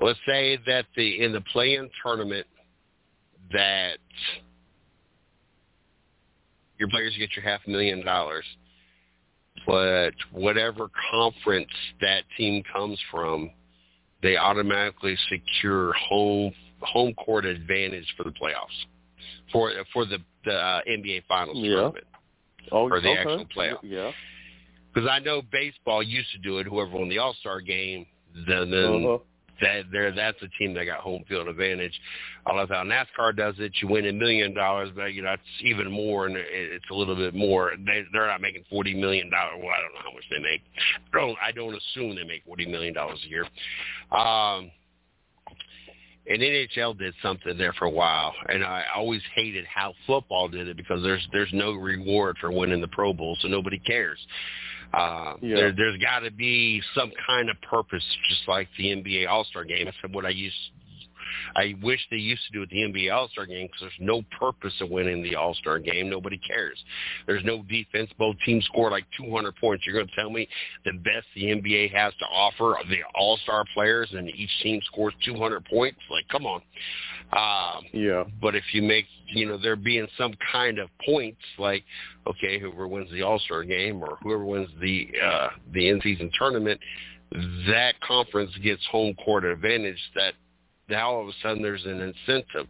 Let's say that the in the play-in tournament that your players get your half million dollars but whatever conference that team comes from, they automatically secure home home court advantage for the playoffs for for the the uh, NBA Finals yeah. tournament oh, or the okay. actual playoff. Yeah. Because I know baseball used to do it. Whoever won the All Star game, then then Uh-huh. that there that's a team that got home field advantage. I love how NASCAR does it. You win a million dollars, but you know it's even more, and it's a little bit more. They they're not making forty million dollars. Well, I don't know how much they make. I don't I don't assume they make forty million dollars a year. Um, and NHL did something there for a while, and I always hated how football did it because there's there's no reward for winning the Pro Bowl, so nobody cares. Uh, Yeah. there, there's got to be some kind of purpose, just like the NBA All Star Game. That's what I used. I wish they used to do at the NBA All Star Game because there's no purpose of winning the All Star Game. Nobody cares. There's no defense. Both teams score like 200 points. You're going to tell me the best the NBA has to offer are the All Star players, and each team scores 200 points? Like, come on. Um, Yeah. but if you make, you know, there being some kind of points, like, okay, whoever wins the All Star game or whoever wins the uh, the in season tournament, that conference gets home court advantage. That now all of a sudden there's an incentive,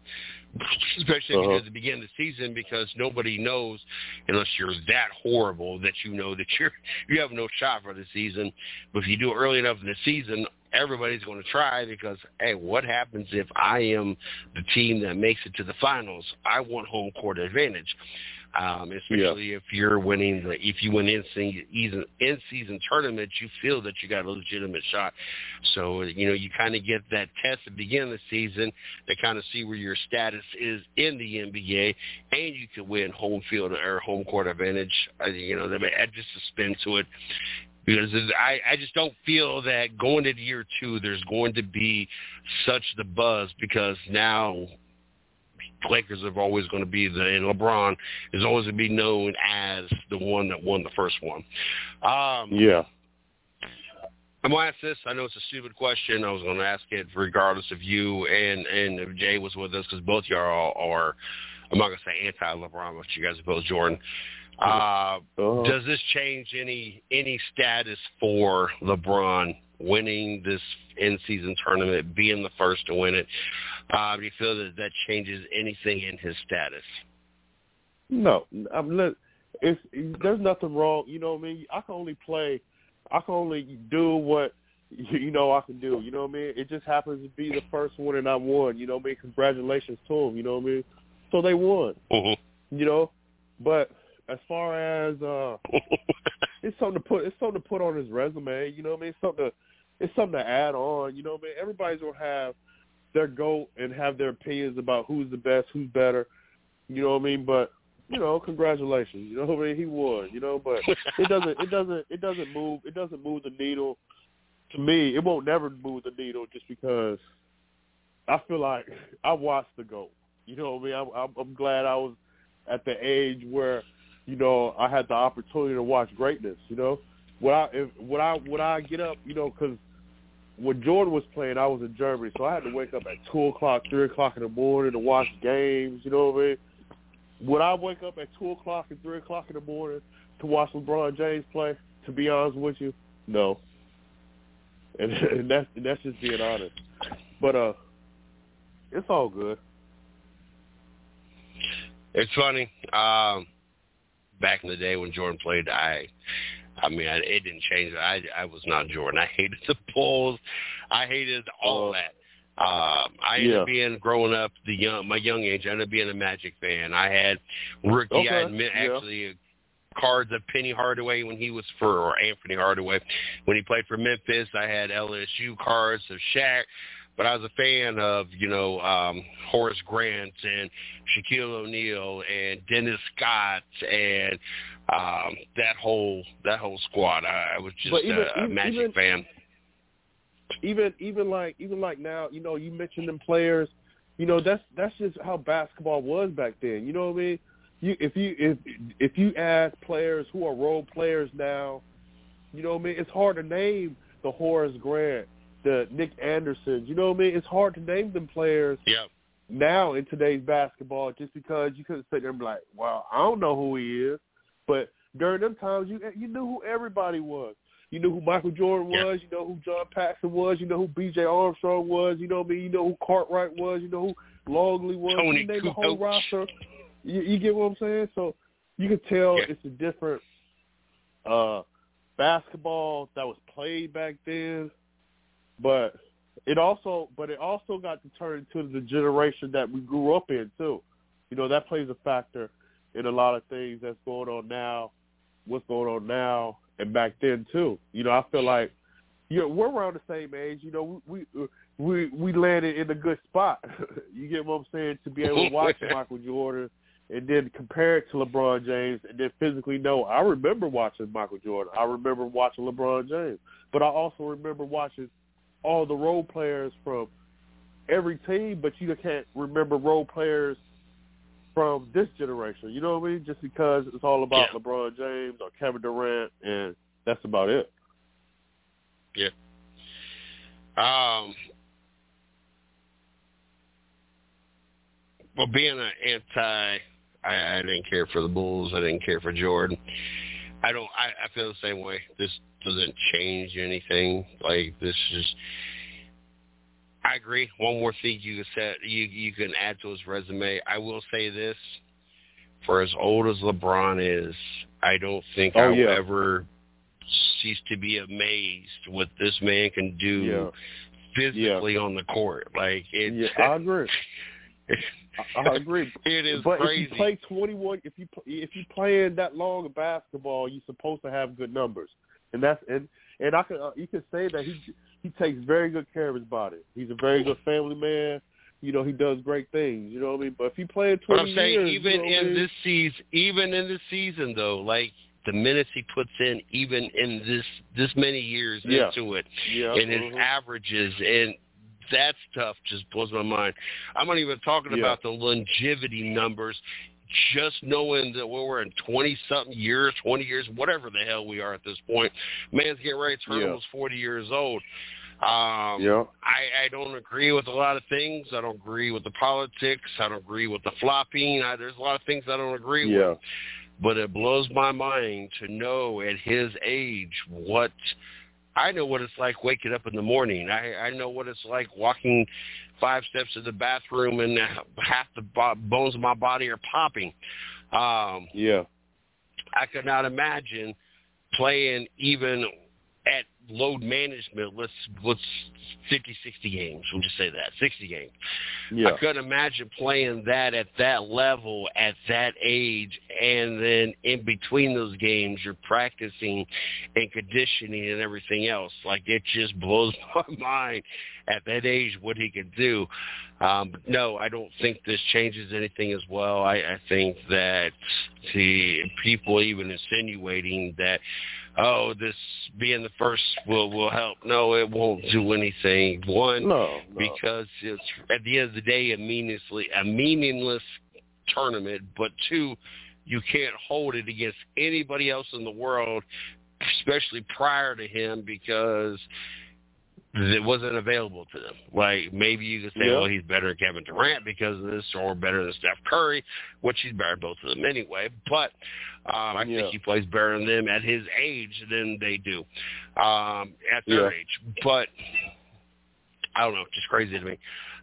especially if you do Uh-huh. at the beginning of the season, because nobody knows unless you're that horrible that you know that you're [LAUGHS] you have no shot for the season. But if you do it early enough in the season, everybody's going to try because hey, what happens if I am the team that makes it to the finals? I want home court advantage. Um, especially if you're winning the if you win in season in season tournament, you feel that you got a legitimate shot. So you know you kind of get that test at the beginning of the season to kind of see where your status is in the NBA, and you can win home field or home court advantage. Uh, you know, add just a spin to it because I, I just don't feel that going into year two there's going to be such the buzz because now Lakers are always going to be the and LeBron is always going to be known as the one that won the first one. Um, Yeah. I'm going to ask this. I know it's a stupid question. I was going to ask it regardless of you and and if Jay was with us because both y'all are, I'm not going to say anti-LeBron, but you guys are both Jordan. Uh, Uh-huh. does this change any any status for LeBron winning this in-season tournament, being the first to win it? Uh, do you feel that that changes anything in his status? No, I'm not, it's there's nothing wrong. You know what I mean? I can only play. I can only do what you know I can do. You know what I mean? It just happens to be the first one and I won. You know what I mean? Congratulations to them. You know what I mean? So they won. Mhm. You know, but as far as uh [LAUGHS] it's something to put it's something to put on his resume, you know what I mean? It's something to it's something to add on, you know what I mean? Everybody's gonna have their goat and have their opinions about who's the best, who's better, you know what I mean? But you know, congratulations. You know what I mean? He won, you know, but it doesn't it doesn't it doesn't move it doesn't move the needle to me. It won't never move the needle just because I feel like I watched the goat. You know what I mean? I'm, I'm, glad I was at the age where you know I had the opportunity to watch greatness. You know, when I if, when I when I get up, you know, because when Jordan was playing, I was in Germany, so I had to wake up at two o'clock, three o'clock in the morning to watch games. You know what I mean? When I wake up at two o'clock and three o'clock in the morning to watch LeBron James play? To be honest with you, no. And, [LAUGHS] and that's and that's just being honest. But uh, it's all good. It's funny. Um, back in the day when Jordan played, I, I mean, I, it didn't change. I, I was not Jordan. I hated the Bulls. I hated all Uh, that. Um, I ended Yeah. up being growing up the young, my young age. I ended up being a Magic fan. I had rookie. Okay, I had yeah. actually cards of Penny Hardaway when he was for or Anthony Hardaway when he played for Memphis. I had LSU cards of Shaq. But I was a fan of, you know, um, Horace Grant and Shaquille O'Neal and Dennis Scott and um, that whole that whole squad. I, I was just even- a, a even- Magic even- fan. even even like even like now, you know, you mentioned them players, you know, that's that's just how basketball was back then. You know what I mean? You if you if if you ask players who are role players now, you know what I mean, it's hard to name the Horace Grant, the Nick Andersons, you know what I mean? It's hard to name them players Yeah. now in today's basketball just because you couldn't sit there and be like, Well, I don't know who he is but during them times you you knew who everybody was. You knew who Michael Jordan Yeah. was. You know who John Paxson was. You know who B.J. Armstrong was. You know what I mean. You know who Cartwright was. You know who Longley was. Tony you name the whole roster. You, you get what I'm saying? So you can tell Yeah. it's a different uh basketball that was played back then, but it also but it also got to turn into the generation that we grew up in too. You know that plays a factor in a lot of things that's going on now, what's going on now, and back then too. You know, I feel like you know, we're around the same age. You know, we we we, we landed in a good spot. [LAUGHS] you get what I'm saying? To be able to watch [LAUGHS] Michael Jordan and then compare it to LeBron James, and then physically know. I remember watching Michael Jordan. I remember watching LeBron James, but I also remember watching all the role players from every team. But you can't remember role players from this generation. You know what I mean? Just because it's all about Yeah. LeBron James or Kevin Durant, and that's about it. Yeah. Um, well, being an anti, I, I didn't care for the Bulls. I didn't care for Jordan. I don't. I, I feel the same way. This doesn't change anything. Like this is. I agree. One more thing you can say, you you can add to his resume. I will say this: for as old as LeBron is, I don't think Oh, I will yeah. ever cease to be amazed what this man can do Yeah. physically on the court. Like it, Yeah, I agree. [LAUGHS] I, I agree. [LAUGHS] it is but crazy. if you play 21, if you if you playing that long of basketball, you're supposed to have good numbers, and that's and and I can uh, you can say that he he takes very good care of his body. He's a very good family man. You know, he does great things. You know what I mean? But if you play 20 but I'm saying years, even you know I in mean? this season, even in this season though, like the minutes he puts in, even in this this many years Yeah. into it, yeah, and his mhm. averages and that stuff just blows my mind. I'm not even talking Yeah. about the longevity numbers. Just knowing that we're in 20 something years, 20 years, whatever the hell we are at this point, man's getting ready to turn Yeah. almost 40 years old. Um, yeah, I, I don't agree with a lot of things. I don't agree with the politics. I don't agree with the flopping. I, there's a lot of things I don't agree yeah, with. But it blows my mind to know at his age what I know what it's like waking up in the morning. I, I know what it's like walking five steps to the bathroom and half the bo- bones of my body are popping. Um, yeah, I could not imagine playing even at load management. Let's let's 50, 60 games. We'll just say that 60 games. yeah, I couldn't imagine playing that at that level at that age, and then in between those games, you're practicing and conditioning and everything else. Like it just blows [LAUGHS] my mind at that age what he could do. Um, but no, I don't think this changes anything as well. I, I think that the people even insinuating that oh, this being the first will will help. No, it won't do anything. One, no, no. because it's at the end of the day a meaninglessly a meaningless tournament. But two, you can't hold it against anybody else in the world, especially prior to him, because that wasn't available to them. Like maybe you could say, Yeah. well, he's better than Kevin Durant because of this, or better than Steph Curry, which he's better than both of them anyway. But um, I Yeah. think he plays better than them at his age than they do um, at their Yeah. age. But I don't know, just crazy to me.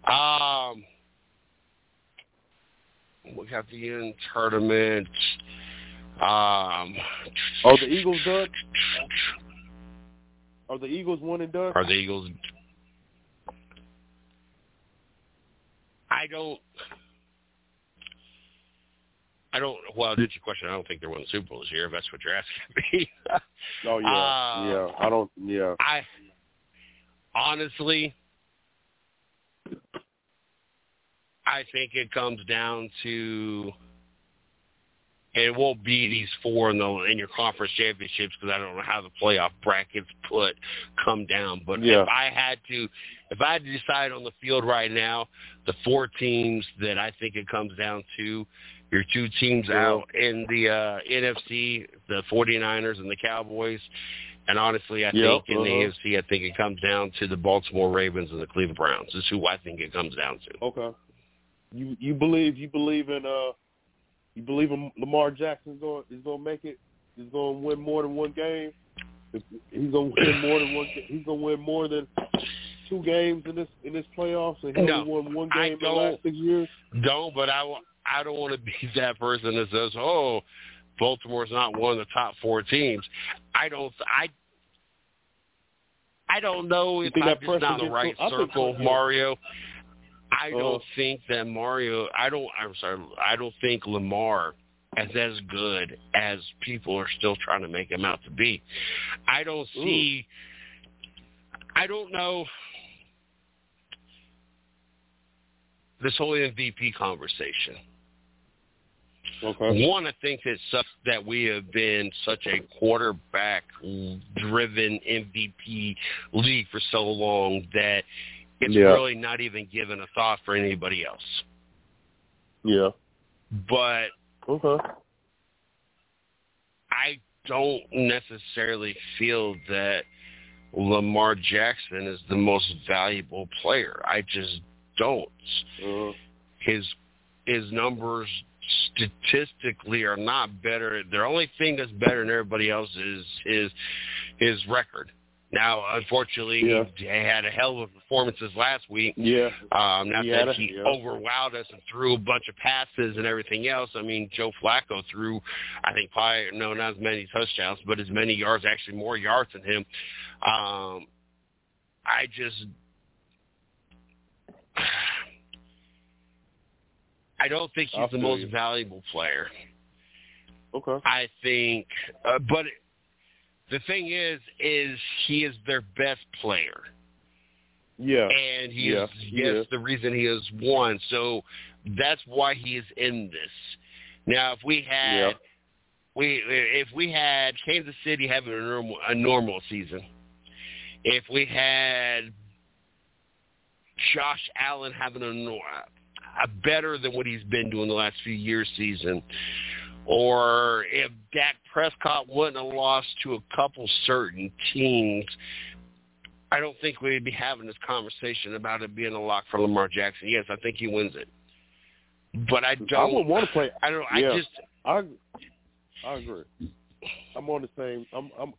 Um, we got the in tournament. Um, Are the Eagles done? Are the Eagles one and done? Are the Eagles? I don't. I don't. Well, that's your question. I don't think they're winning the Super Bowl this year. If that's what you're asking me. [LAUGHS] Oh yeah, Uh, yeah. I don't. Yeah. I honestly, I think it comes down to. And it won't be these four in the in your conference championships because I don't know how the playoff brackets put come down. But Yeah. if I had to, if I had to decide on the field right now, the four teams that I think it comes down to, your two teams Yeah. out in the uh, NFC, the 49ers and the Cowboys. And honestly, I Yeah, think in the uh-huh. AFC, I think it comes down to the Baltimore Ravens and the Cleveland Browns. Is who I think it comes down to. Okay. You you believe you believe in uh you believe Lamar Jackson's going is going to make it? He's going to win more than one game. If He's going to win more than one. He's going to win more than two games in this in this playoffs, and he No, only won one game in the last six years. Don't, but I, I don't want to be [LAUGHS] that person that says, "Oh, Baltimore's not one of the top four teams." I don't. I. I don't know if I'm just not the right circle. Mario. I Uh-huh. don't think that Mario. I don't. I'm sorry. I don't think Lamar is as good as people are still trying to make him out to be. I don't Ooh. see. I don't know. This whole MVP conversation. Okay. One, I think that that we have been such a quarterback-driven MVP league for so long that it's Yeah. really not even given a thought for anybody else. Yeah. But Okay. I don't necessarily feel that Lamar Jackson is the most valuable player. I just don't. Uh, his his numbers statistically are not better. The only thing that's better than everybody else is his his record. Now, unfortunately, Yeah. he had a hell of a performances last week. yeah. Um, not He that a- he yeah. overwhelmed us and threw a bunch of passes and everything else. I mean, Joe Flacco threw, I think, probably no, not as many touchdowns, but as many yards, actually more yards than him. Um, I just, I don't think he's I the most you. valuable player. Okay. I think, uh, but the thing is, is he is their best player Yeah. and he Yeah, is yes is. the reason he has won. So that's why he is in this. Now, if we had Yeah. we if we had Kansas City having a normal a normal season, if we had Josh Allen having a, a better than what he's been doing the last few years season, or if Dak Prescott wouldn't have lost to a couple certain teams, I don't think we'd be having this conversation about it being a lock for Lamar Jackson. Yes, I think he wins it, but I don't. I would want to play. I don't. I just. I I agree. I'm on the same. I'm I'm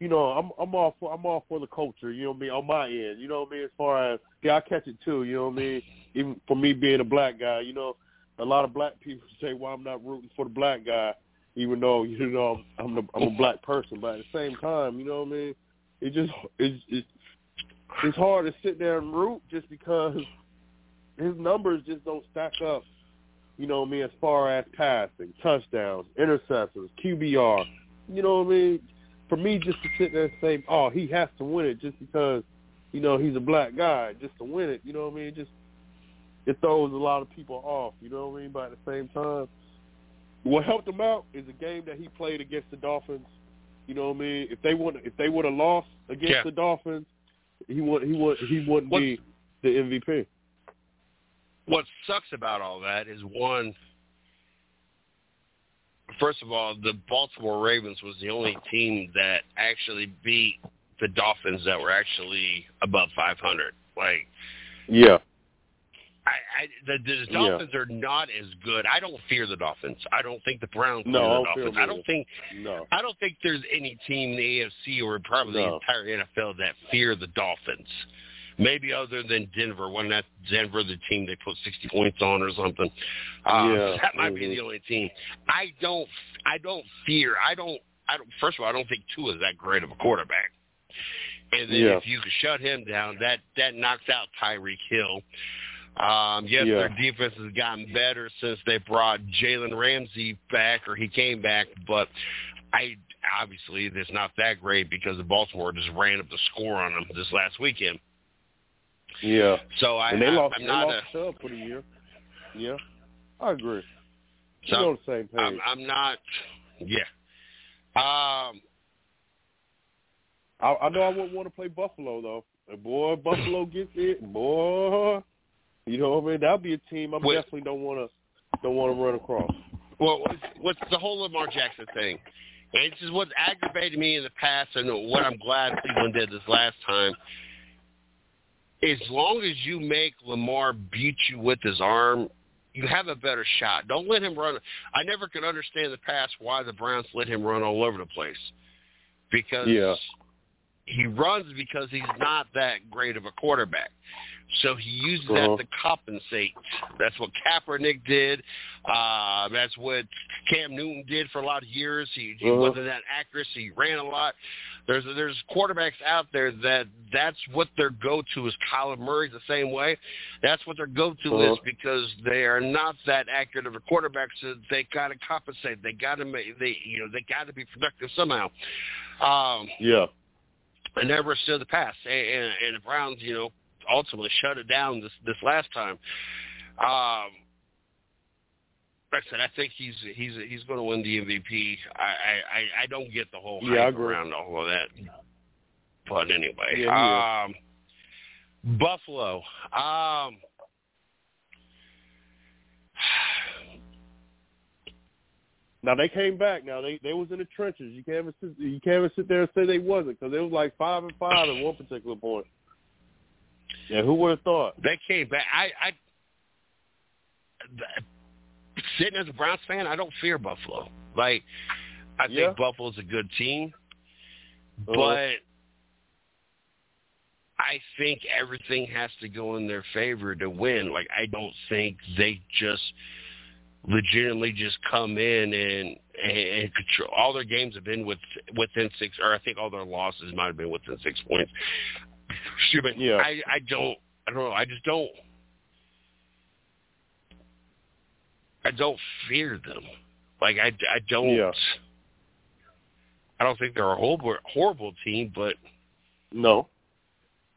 you know I'm I'm all for I'm all for the culture. You know what I mean on my end. You know what I mean as far as yeah I catch it too. You know what I mean even for me being a black guy. You know a lot of black people say well I'm not rooting for the black guy even though you know I'm the, I'm a black person. But at the same time you know what I mean it just it's it's it's hard to sit there and root just because his numbers just don't stack up you know what I mean, as far as passing, touchdowns, interceptions, QBR. You know what I mean? For me just to sit there and say, Oh, he has to win it just because, you know, he's a black guy, just to win it, you know what I mean? Just it throws a lot of people off, you know what I mean? But at the same time what helped him out is a game that he played against the Dolphins. You know what I mean? If they would if they would have lost against Yeah. the Dolphins, he would he would he wouldn't What's- be the MVP. what sucks about all that is one first of all the baltimore ravens was the only team that actually beat the Dolphins that were actually above 500. Like, yeah, I, I the, the Dolphins are not as good. I don't fear the Dolphins. I don't think the Browns No, I fear don't the fear Dolphins. them I don't think no, I don't think there's any team in the AFC or probably the entire NFL that fear the Dolphins. Maybe other than Denver, when that Denver the team they put 60 points on or something. Uh, Yeah, [LAUGHS] that might be mhm. the only team. I don't I don't fear. I don't I don't first of all I don't think Tua is that great of a quarterback. And then Yeah. if you could shut him down, that that knocks out Tyreek Hill. Um, yes, Yeah. their defense has gotten better since they brought Jalen Ramsey back, or he came back. But I obviously it's not that great because the Baltimore just ran up the score on them this last weekend. yeah. So I, and they I, lost. I'm they not lost a, for the year. Yeah, I agree. So, We're on the same page. I'm, I'm not. Yeah. Um. I, I know I wouldn't want to play Buffalo though. Boy, Buffalo gets it, boy. You know what I mean? That'll be a team I definitely don't want to don't want to run across. Well, what's, what's the whole Lamar Jackson thing? And this is what aggravated me in the past, and what I'm glad Cleveland did this last time. As long as you make Lamar beat you with his arm, you have a better shot. Don't let him run. I never could understand in the past why the Browns let him run all over the place. Because Yeah. he runs because he's not that great of a quarterback. So he uses Uh-huh. that to compensate. That's what Kaepernick did. Uh, that's what Cam Newton did for a lot of years. He, he Uh-huh. wasn't that accurate. He ran a lot. There's there's quarterbacks out there that that's what their go-to is. Kyler Murray's the same way. That's what their go-to Uh-huh. is because they are not that accurate of a quarterback. So they got to compensate. They got to make they you know they got to be productive somehow. Um, Yeah. And never stood the pass, and, and, and the Browns, you know, ultimately shut it down this this last time. Um, like I said, I think he's he's he's going to win the MVP. I I, I don't get the whole Yeah, hype around all of that, but anyway, Yeah, um, Buffalo. Um, Now they came back. Now they they was in the trenches. You can't even sit, you can't even sit there and say they wasn't because it was like five and five at one particular point. Yeah, who would have thought? they came back. I I sitting as a Browns fan, I don't fear Buffalo. Like I Yeah. think Buffalo's a good team. Uh-huh. but I think everything has to go in their favor to win. Like I don't think they just legitimately just come in and and control. All their games have been with within six, or I think all their losses might have been within six points. [LAUGHS] Yeah. I I don't I don't know. I just don't. I don't fear them. Like I I don't. Yeah. I don't think they're a horrible horrible team, but No.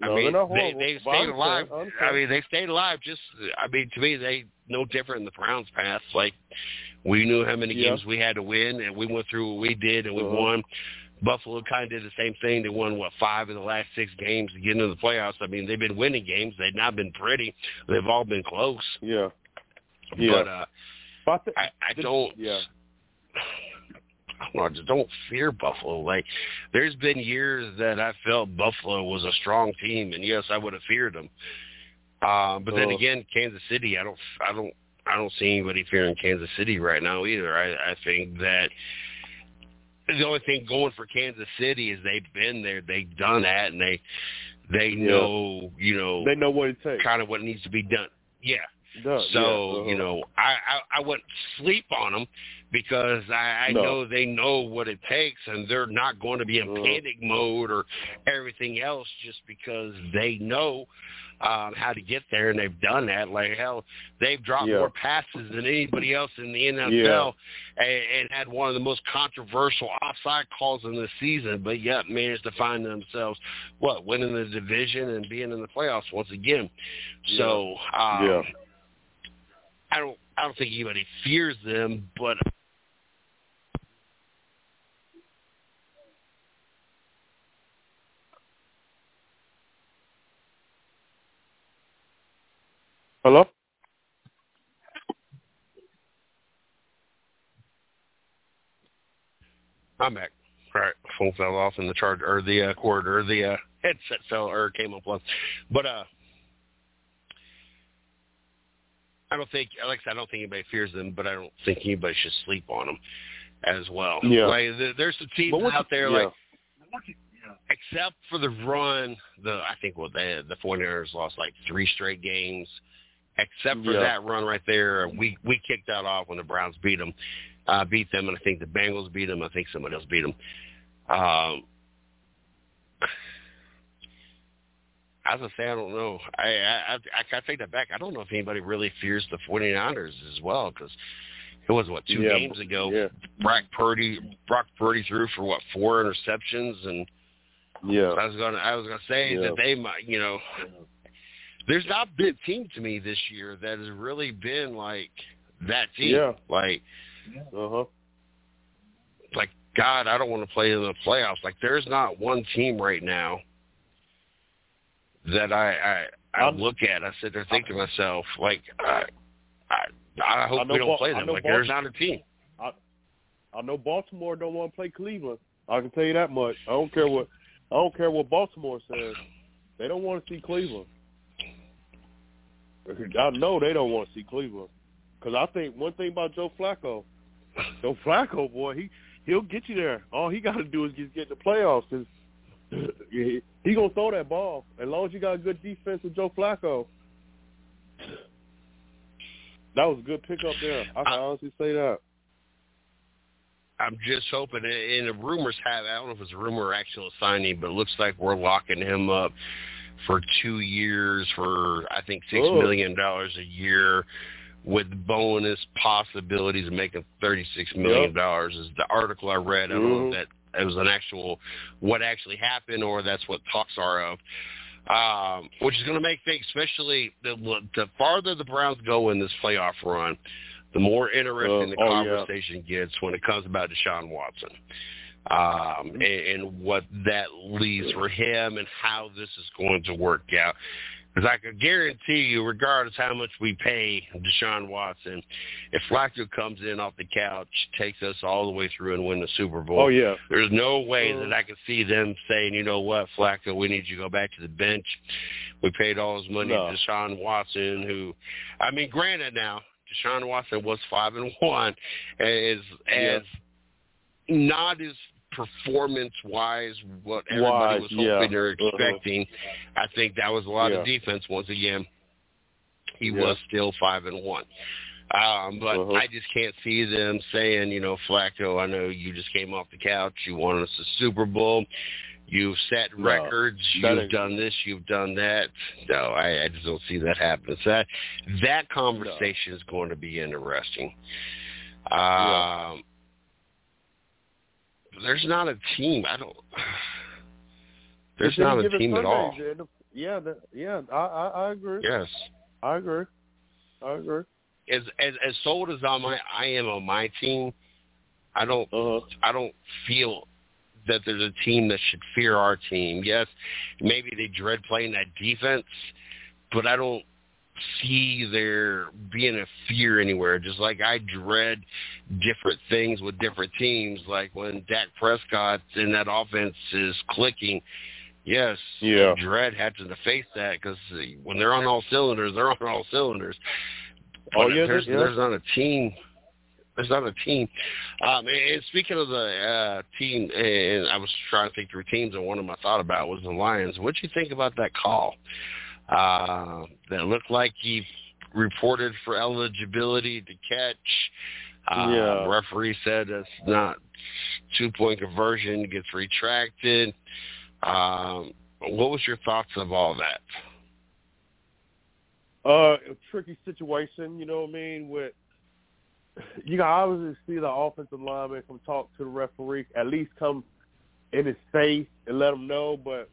I No, mean, they're not they horrible. they stayed alive. I mean, they stayed alive. Just, I mean, to me, they no different in the Browns' past. Like we knew how many Yeah. games we had to win, and we went through what we did, and we Uh-huh. won. Buffalo kind of did the same thing. They won what five of the last six games to get into the playoffs. I mean, they've been winning games. They've not been pretty. They've all been close. Yeah. Yeah. But uh, But I I, I the- don't. Yeah. I don't know, I just don't fear Buffalo. Like, there's been years that I felt Buffalo was a strong team, and yes, I would have feared them. Uh, but then Uh. again, Kansas City, I don't, I don't, I don't see anybody fearing Kansas City right now either. I, I think that the only thing going for Kansas City is they've been there, they've done that, and they, they Yeah. know, you know, They know what it takes. kind of what needs to be done. Yeah. So Yeah, uh-huh. you know, I, I I wouldn't sleep on them because I, I No. know they know what it takes, and they're not going to be in Uh-huh. panic mode or everything else just because they know um, how to get there, and they've done that. Like hell, they've dropped Yeah. more passes than anybody else in the NFL, and, and had one of the most controversial offside calls in the season, but yet managed to find themselves what winning the division and being in the playoffs once again. So um, Yeah. I don't I don't think anybody fears them, but Hello. I'm back. All right. microphone fell off and the charge or the uh, cord or the uh, headset fell or came unplugged. But uh, I don't think, like I said, I don't think anybody fears them, but I don't think anybody should sleep on them as well. Yeah. Like there's some teams out there yeah. like except for the run, the I think what they the 49ers lost like three straight games. Except for Yeah. that run right there, we we kicked that off when the Browns beat them, uh, beat them, and I think the Bengals beat them. I think somebody else beat them. Um, as I say, I don't know. I I I, I take that back. I don't know if anybody really fears the 49ers as well because it was what two Yeah, games ago. Yeah. Brock Purdy Brock Purdy threw for what four interceptions and Yeah. I was gonna I was gonna say Yeah. that they might you know there's not been a team to me this year that has really been like that team. Yeah. Like Uh huh. like God, I don't want to play in the playoffs. Like there's not one team right now that I I, I I'm- look at. I sit there thinking to myself, like I I, I hope I we don't Bal- play them. Like there's not a team. I know Baltimore don't want to play Cleveland. I can tell you that much. I don't care what I don't care what Baltimore says. They don't want to see Cleveland. I know they don't want to see Cleveland because I think one thing about Joe Flacco, Joe Flacco boy, he he'll get you there. All he got to do is just get in the playoffs. Cause [CLEARS THROAT] he, he gonna throw that ball as long as you got a good defense with Joe Flacco. That was a good pickup there. I can I- honestly say that. I'm just hoping, and the rumors have, I don't know if it's a rumor or actual signing, but it looks like we're locking him up for two years for, I think, six million dollars a year with bonus possibilities of making $36 million is the article I read. I don't know Mhm. if that it was an actual, what actually happened or that's what talks are of. Um, which is going to make things, especially the, the farther the Browns go in this playoff run, the more interesting Uh, the oh, yeah. conversation gets when it comes about Deshaun Watson um, and, and what that leaves for him and how this is going to work out. Because I can guarantee you, regardless how much we pay Deshaun Watson, if Flacco comes in off the couch, takes us all the way through and win the Super Bowl, Oh yeah. there's no way Uh, that I can see them saying, you know what, Flacco, we need you to go back to the bench. We paid all his money No. to Deshaun Watson, who, I mean, granted now, Deshaun Watson was five and one, as as not as performance wise what everybody Wise, was hoping yeah. or Uh-huh. expecting. I think that was a lot of defense once again. He Yeah. was still five and one. Um, but Uh-huh. I just can't see them saying, you know, Flacco, I know you just came off the couch, you won us a Super Bowl, you've set No, records, you've ain't- done this, you've done that. No, I, I just don't see that happening. So that that conversation is going to be interesting. Um, Yeah. There's not a team. I don't. [SIGHS] There's not a team at all. Yeah, the, yeah, I, I I agree. Yes. I agree. I agree. As as as sold as on my I am on my team, I don't Uh huh. I don't feel that there's a team that should fear our team. Yes, maybe they dread playing that defense, but I don't see there being a fear anywhere. Just like I dread different things with different teams, like when Dak Prescott in that offense is clicking. Yes, Yeah. Dread having to face that because when they're on all cylinders, they're on all cylinders. Oh, yeah, there's yeah. there's not a team. There's not a team. Um, and speaking of the uh, team, and I was trying to think through teams, and one of them I thought about was the Lions. What do you think about that call? Uh, that looked like he reported for eligibility to catch. Uh, Yeah. Referee said it's not two point conversion gets retracted. Um, what was your thoughts of all that? Uh, a tricky situation, you know what I mean? With you can obviously see the offensive lineman come talk to the referee, at least come in his face and let him know. But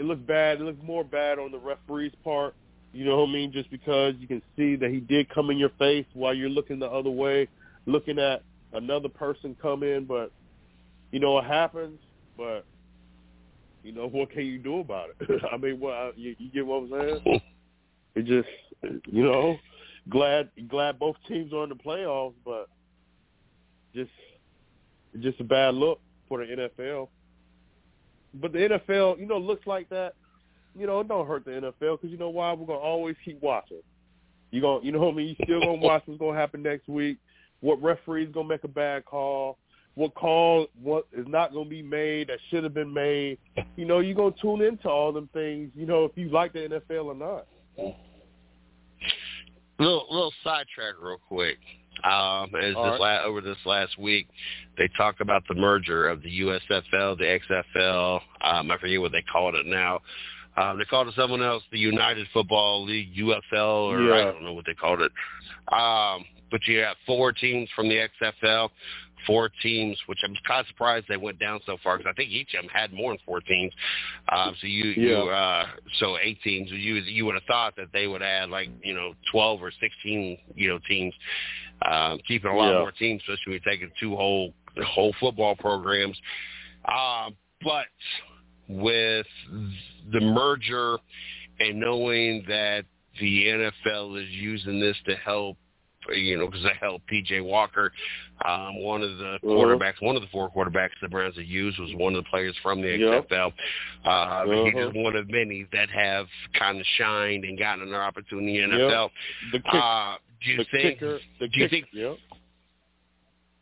it looked bad. It looked more bad on the referee's part. You know what I mean? Just because you can see that he did come in your face while you're looking the other way, looking at another person come in. But you know it happens. But you know [LAUGHS] what can you do about it? [LAUGHS] I mean, what you, you get what I'm saying? Hmm. It just, you know, glad glad both teams are in the playoffs, but just just a bad look. for the NFL. But the NFL, you know, looks like that. You know, it don't hurt the NFL because you know why? We're gonna always keep watching. You going you know what I mean? You still gonna watch what's gonna happen next week. What referee's gonna make a bad call? What call what is not gonna be made that should have been made? You know, you're gonna tune into all them things. You know, if you like the NFL or not. Little little sidetrack real quick. Um, as All this right. la- over this last week, they talked about the merger of the USFL, the XFL. Um, I forget what they called it now. Um, they called it someone else, the United Football League, UFL, or I don't know what they called it. Um, but you have four teams from the XFL, four teams, which I'm kind of surprised they went down so far because I think each of them had more than four teams. Um, so you, you, uh, so eight teams. You you would have thought that they would add like you know twelve or sixteen you know teams, um, keeping a lot Yeah. more teams, especially when you're taking two whole whole football programs. Um, but with the merger and knowing that the NFL is using this to help, you know, because they helped PJ Walker, um, one of the Uh-huh. quarterbacks, one of the four quarterbacks the Browns have used was one of the players from the Yep. XFL. Uh, He's Uh-huh. just one of many that have kind of shined and gotten an opportunity in the NFL. The kick, Uh, do you the think? kicker, the do you kick, think yeah.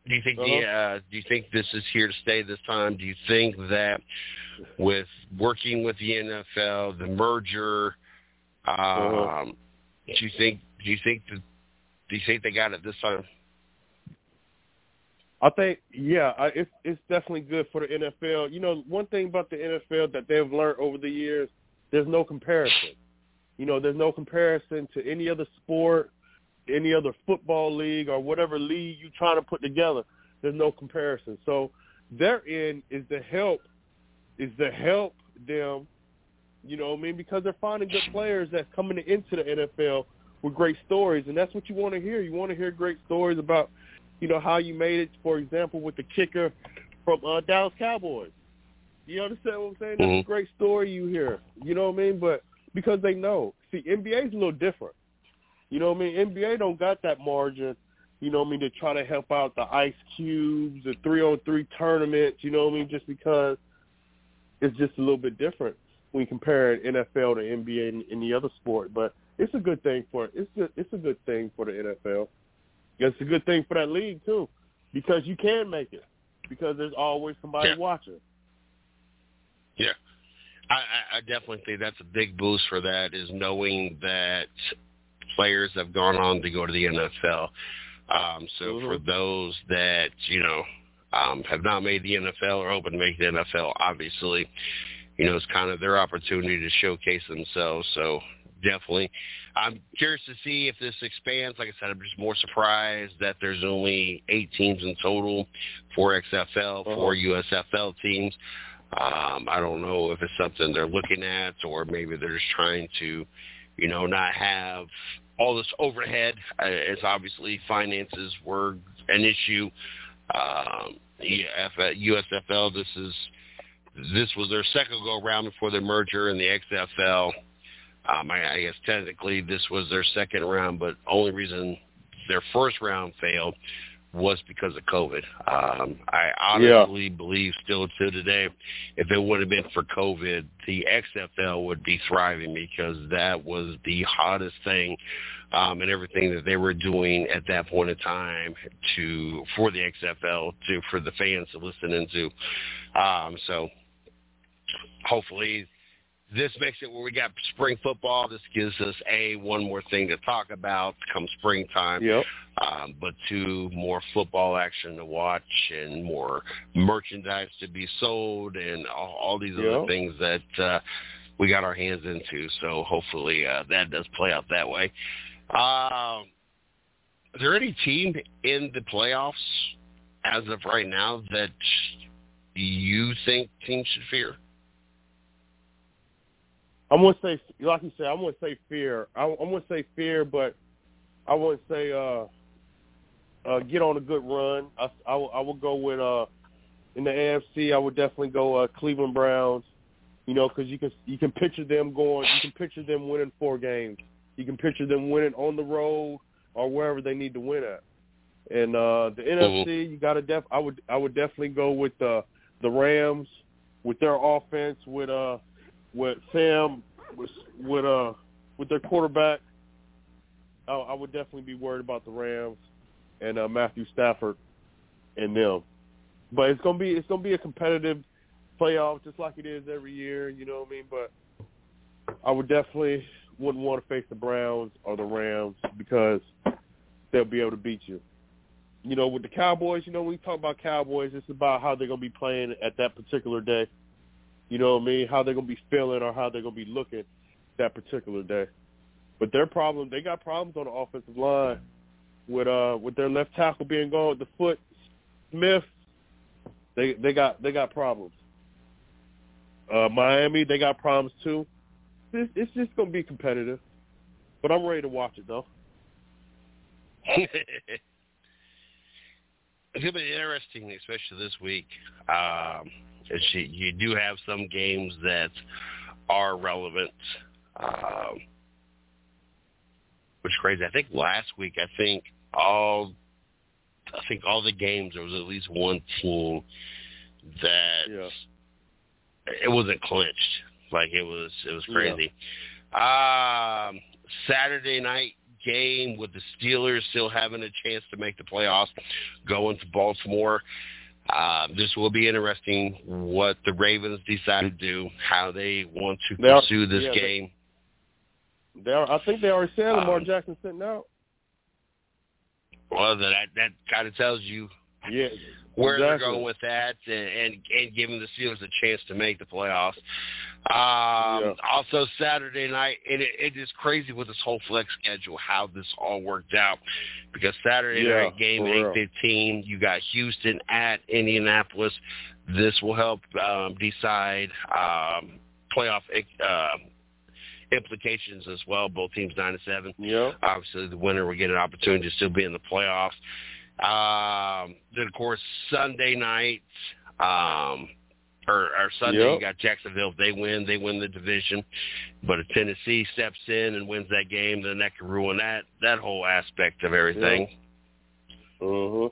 do you think the uh, do you think this is here to stay this time? Do you think that with working with the NFL, the merger, um, Uh-huh. do you think do you think that do you think they got it this time? I think, yeah, I, it's it's definitely good for the NFL. You know, one thing about the NFL that they've learned over the years, there's no comparison. You know, there's no comparison to any other sport, any other football league or whatever league you're trying to put together. There's no comparison. So their end is to help, is to help them. You know I mean? Because they're finding good players that's coming into the NFL with great stories, and that's what you want to hear. You want to hear great stories about you know, how you made it, for example, with the kicker from uh, Dallas Cowboys. You understand what I'm saying? That's Mhm. a great story you hear. You know what I mean? But because they know. See, NBA's a little different. You know what I mean? NBA don't got that margin, you know what I mean, to try to help out the Ice Cubes, the 303 tournaments, you know what I mean, just because it's just a little bit different when you compare NFL to NBA and any other sport. But it's a good thing for it's a, it's a good thing for the NFL. It's a good thing for that league too, because you can make it because there's always somebody Yeah. watching. Yeah, I, I definitely think that's a big boost for that is knowing that players have gone on to go to the NFL. Um, so Mhm. for those that you know um, have not made the NFL or open to make the NFL, obviously, you know it's kind of their opportunity to showcase themselves. So definitely, I'm curious to see if this expands. Like I said, I'm just more surprised that there's only eight teams in total, four XFL, four USFL teams. Um, I don't know if it's something they're looking at or maybe they're just trying to, you know, not have all this overhead. Uh, It's obviously finances were an issue. Um, USFL, this is this was their second go around before the merger in the XFL. Um, I, I guess technically this was their second round, but only reason their first round failed was because of COVID. Um, I honestly believe still to today, if it would have been for COVID, the XFL would be thriving because that was the hottest thing um, and everything that they were doing at that point in time to for the XFL to for the fans to listen into. Um, so hopefully this makes it where we got spring football. This gives us a one more thing to talk about come springtime Yep. um, but two more football action to watch and more merchandise to be sold and all, all these other things that uh, we got our hands into. So hopefully uh, that does play out that way. Um, is there any team in the playoffs as of right now that you think teams should fear? I'm gonna say, like you said, I'm gonna say fear. I, I'm gonna say fear, but I wouldn't say uh, uh, get on a good run. I, I, will- I would go with uh, in the AFC. I would definitely go uh, Cleveland Browns. You know, because you can you can picture them going. You can picture them winning four games. You can picture them winning on the road or wherever they need to win at. And uh, the NFC, you got to def. I would I would definitely go with the the Rams with their offense, with uh, with Sam, with with uh, with their quarterback. I, I would definitely be worried about the Rams and uh, Matthew Stafford and them. But it's gonna be it's gonna be a competitive playoff just like it is every year. You know what I mean? But I would definitely wouldn't want to face the Browns or the Rams because they'll be able to beat you. You know, with the Cowboys, you know, when we talk about Cowboys, it's about how they're going to be playing at that particular day. You know what I mean? How they're to be feeling or how they're to be looking that particular day. But their problem, they got problems on the offensive line with uh with their left tackle being gone with the foot Smith. They they got they got problems. Uh Miami, they got problems too it's, it's just to be competitive. But I'm ready to watch it though. [LAUGHS] it's to be interesting, especially this week. Um, you, you do have some games that are relevant, um, which is crazy. I think last week, I think all, I think all the games there was at least one team that yeah. it wasn't clinched. Like it was it was crazy. Yeah. Um, Saturday night game with the Steelers still having a chance to make the playoffs, going to Baltimore. Uh, this will be interesting what the Ravens decide to do, how they want to they pursue are, this yeah, game. They are, I think they already said Lamar um, Jackson sitting out. Well, that that kind of tells you yeah, where exactly. they're going with that, and, and and giving the Steelers a chance to make the playoffs. Um, yeah. Also, Saturday night, and it, it is crazy with this whole flex schedule how this all worked out. Because Saturday yeah, night game eight fifteen, you got Houston at Indianapolis. This will help um, decide um, playoff uh, implications as well. Both teams nine and seven. Yeah. Obviously, the winner will get an opportunity to still be in the playoffs. Um, then of course Sunday night, um, or, or Sunday yep. you got Jacksonville. If they win, they win the division. But if Tennessee steps in and wins that game, then that could ruin that that whole aspect of everything. Uh huh.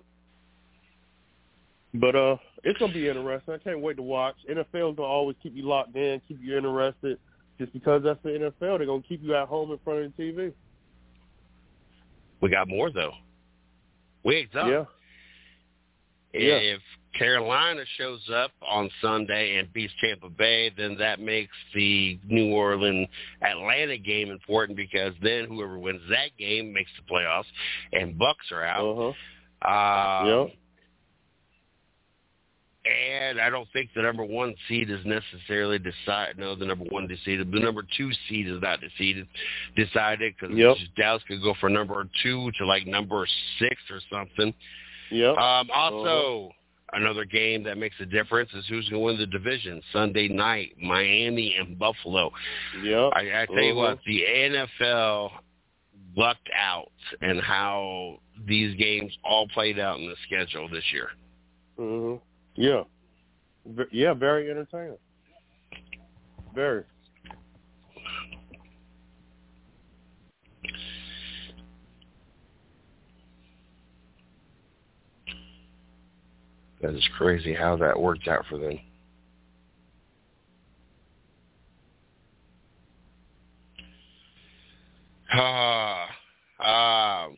But uh, it's gonna be interesting. I can't wait to watch. NFL's gonna always keep you locked in, keep you interested. Just because that's the NFL, they're gonna keep you at home in front of the TV. We got more though. Wigs up. Yeah. If Carolina shows up on Sunday and beats Tampa Bay, then that makes the New Orleans Atlanta game important because then whoever wins that game makes the playoffs, and Bucs are out. Uh-huh. Um, yeah. And I don't think the number one seed is necessarily decided. No, the number one decided. The number two seed is not decided. Decided because yep. Dallas could go for number two to like number six or something. Yeah. Um, also, uh-huh. another game that makes a difference is who's going to win the division Sunday night, Miami and Buffalo. Yeah. I, I tell uh-huh. you what, the NFL lucked out and how these games all played out in the schedule this year. Mhm. Yeah. Yeah, very entertaining. Very. That is crazy how that worked out for them. Ah, ah.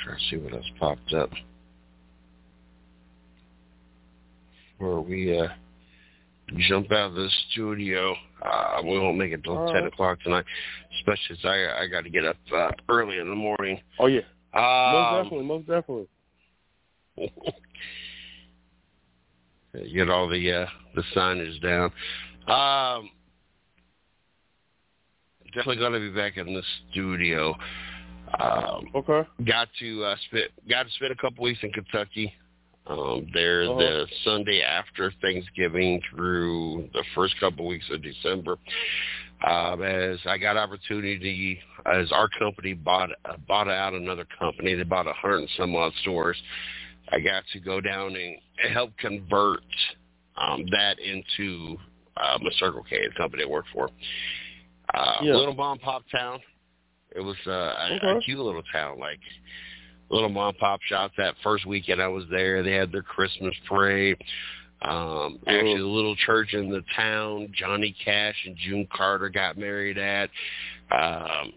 Try to see what else popped up. Where we uh jump out of the studio. Uh, we won't make it till All 10 right. o'clock tonight, especially as I, I got to get up uh, early in the morning. Oh yeah. Uh most Um, definitely, most definitely. [LAUGHS] get all the uh, the signage down. Um, definitely to be back in the studio. Um, Okay. got to uh, spend got to spend a couple weeks in Kentucky. Um, there Uh-huh. the Sunday after Thanksgiving through the first couple of weeks of December. Um, as I got opportunity, as our company bought uh, bought out another company, they bought a hundred and some odd stores. I got to go down and help convert um, that into um, a Circle K, the company I work for. Uh, Yeah. Little mom pop town. It was uh, a, a cute little town, like little mom pop shops. That first weekend I was there, they had their Christmas parade. Um, actually, Mhm. the little church in the town, Johnny Cash and June Carter got married at. Um,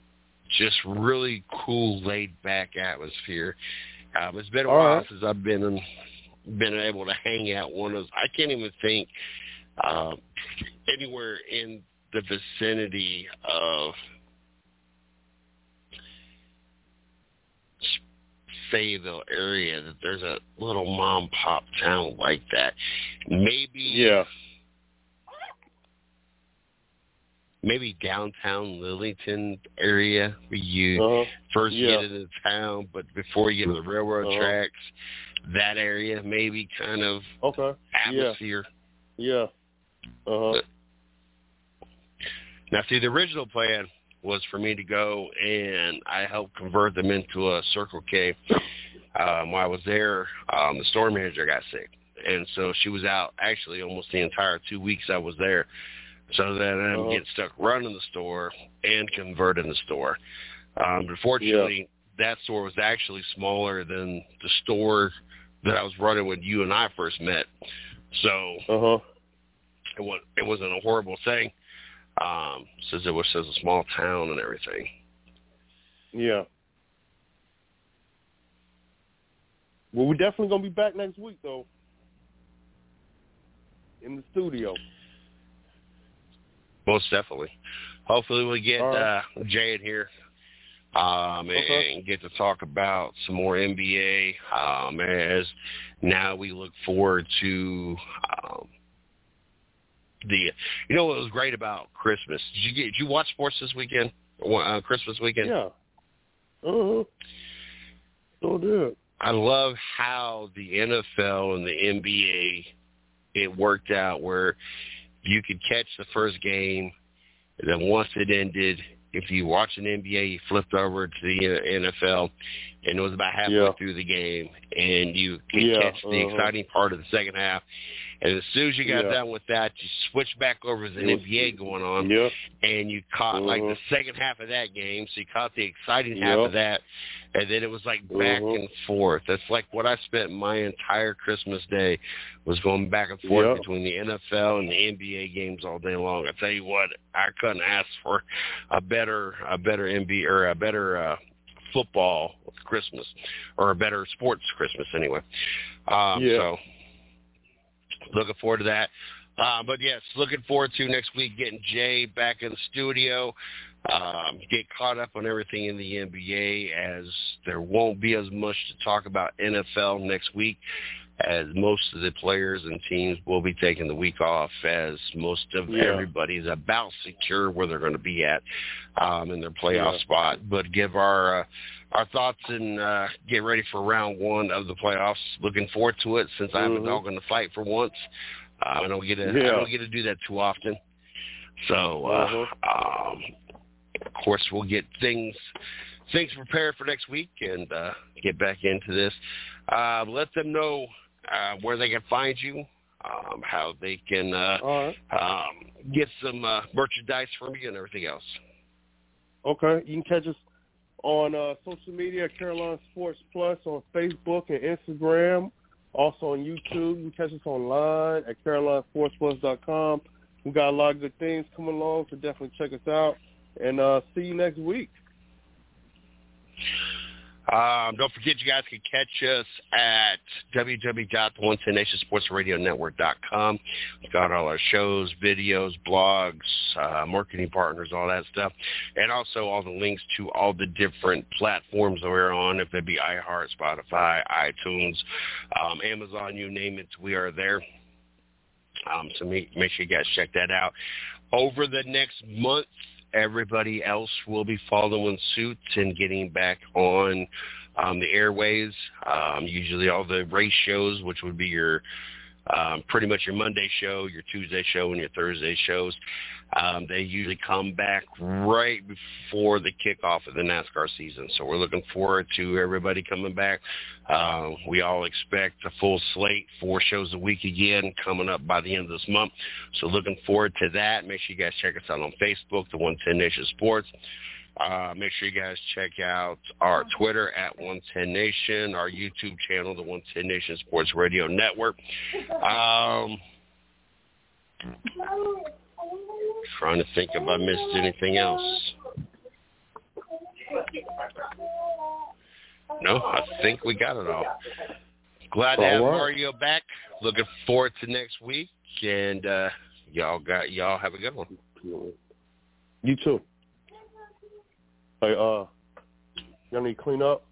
just really cool, laid back atmosphere. Um, it's been a All while right. since I've been in, been able to hang out one of those. I can't even think um, anywhere in the vicinity of Fayetteville area that there's a little mom pop town like that. Maybe Yeah. maybe downtown Lillington area where you Uh-huh. first Yeah. get into town, but before you get to the railroad Uh-huh. tracks, that area maybe kind of Okay. Yeah. atmosphere. Yeah. Uh-huh. Now, see, the original plan was for me to go and I helped convert them into a Circle K. Um, while I was there, um, the store manager got sick, and so she was out actually almost the entire two weeks I was there. So then I'm Uh-huh. getting stuck running the store and converting the store. Um, but fortunately, that store was actually smaller than the store that I was running when you and I first met. So Uh-huh. it was it wasn't a horrible thing um since it was such a small town and everything Yeah. Well, we're definitely gonna be back next week though. In the studio. most definitely hopefully we get right. uh jay in here um and, Okay. and get to talk about some more nba um as now we look forward to um the you know what was great about christmas did you get did you watch sports this weekend uh, christmas weekend Yeah. Uh-huh. So did. I love how the NFL and the NBA it worked out where you could catch the first game, and then once it ended, if you watched an NBA, you flipped over to the NFL, and it was about halfway Yeah. through the game, and you could Yeah, catch the uh-huh. exciting part of the second half. And as soon as you got Yeah. done with that, you switched back over to the was- NBA going on Yeah. and you caught like the Mhm. second half of that game, so you caught the exciting half of that, and then it was like back Mhm. and forth. That's like what I spent my entire Christmas day was going back and forth Yep. between the NFL and the NBA games all day long. I tell you what, I couldn't ask for a better a better NBA or a better uh football Christmas or a better sports Christmas anyway. Um Yeah. so looking forward to that. Uh, but yes, looking forward to next week getting Jay back in the studio, um, get caught up on everything in the NBA as there won't be as much to talk about NFL next week as most of the players and teams will be taking the week off as most of Yeah. everybody's about secure where they're going to be at um, in their playoff Yeah. spot. But give our uh, our thoughts and uh, get ready for round one of the playoffs. Looking forward to it since I have a Mhm. dog in the fight for once. Uh, I don't get to I don't get to do that too often. So uh, um, of course we'll get things things prepared for next week and uh, get back into this. Uh, let them know uh, where they can find you, um, how they can uh, right. um, get some uh, merchandise from you and everything else. Okay. You can catch us on uh, social media, Carolina Sports Plus on Facebook and Instagram. Also on YouTube. You can catch us online at carolinasportsplus.com. We got a lot of good things coming along, so definitely check us out. And uh, see you next week. Um, don't forget, you guys can catch us at www.the110nationsportsradionetwork.com. We've got all our shows, videos, blogs, uh, marketing partners, all that stuff, and also all the links to all the different platforms that we're on, if it be iHeart, Spotify, iTunes, um, Amazon, you name it, we are there. Um, so make, make sure you guys check that out. Over the next month, everybody else will be following suit and getting back on um, the airways. Um, usually all the race shows, which would be your um, pretty much your Monday show, your Tuesday show, and your Thursday shows. Um, they usually come back right before the kickoff of the NASCAR season. So we're looking forward to everybody coming back. Uh, we all expect a full slate, four shows a week again coming up by the end of this month. So looking forward to that. Make sure you guys check us out on Facebook, the 110 Nation Sports. Uh, make sure you guys check out our Twitter at 110 Nation, our YouTube channel, the 110 Nation Sports Radio Network. Um, trying to think if I missed anything else. No, I think we got it all. Glad to have Mario back. Looking forward to next week, and uh, y'all got y'all have a good one. You too. Hey, uh, y'all need to clean up?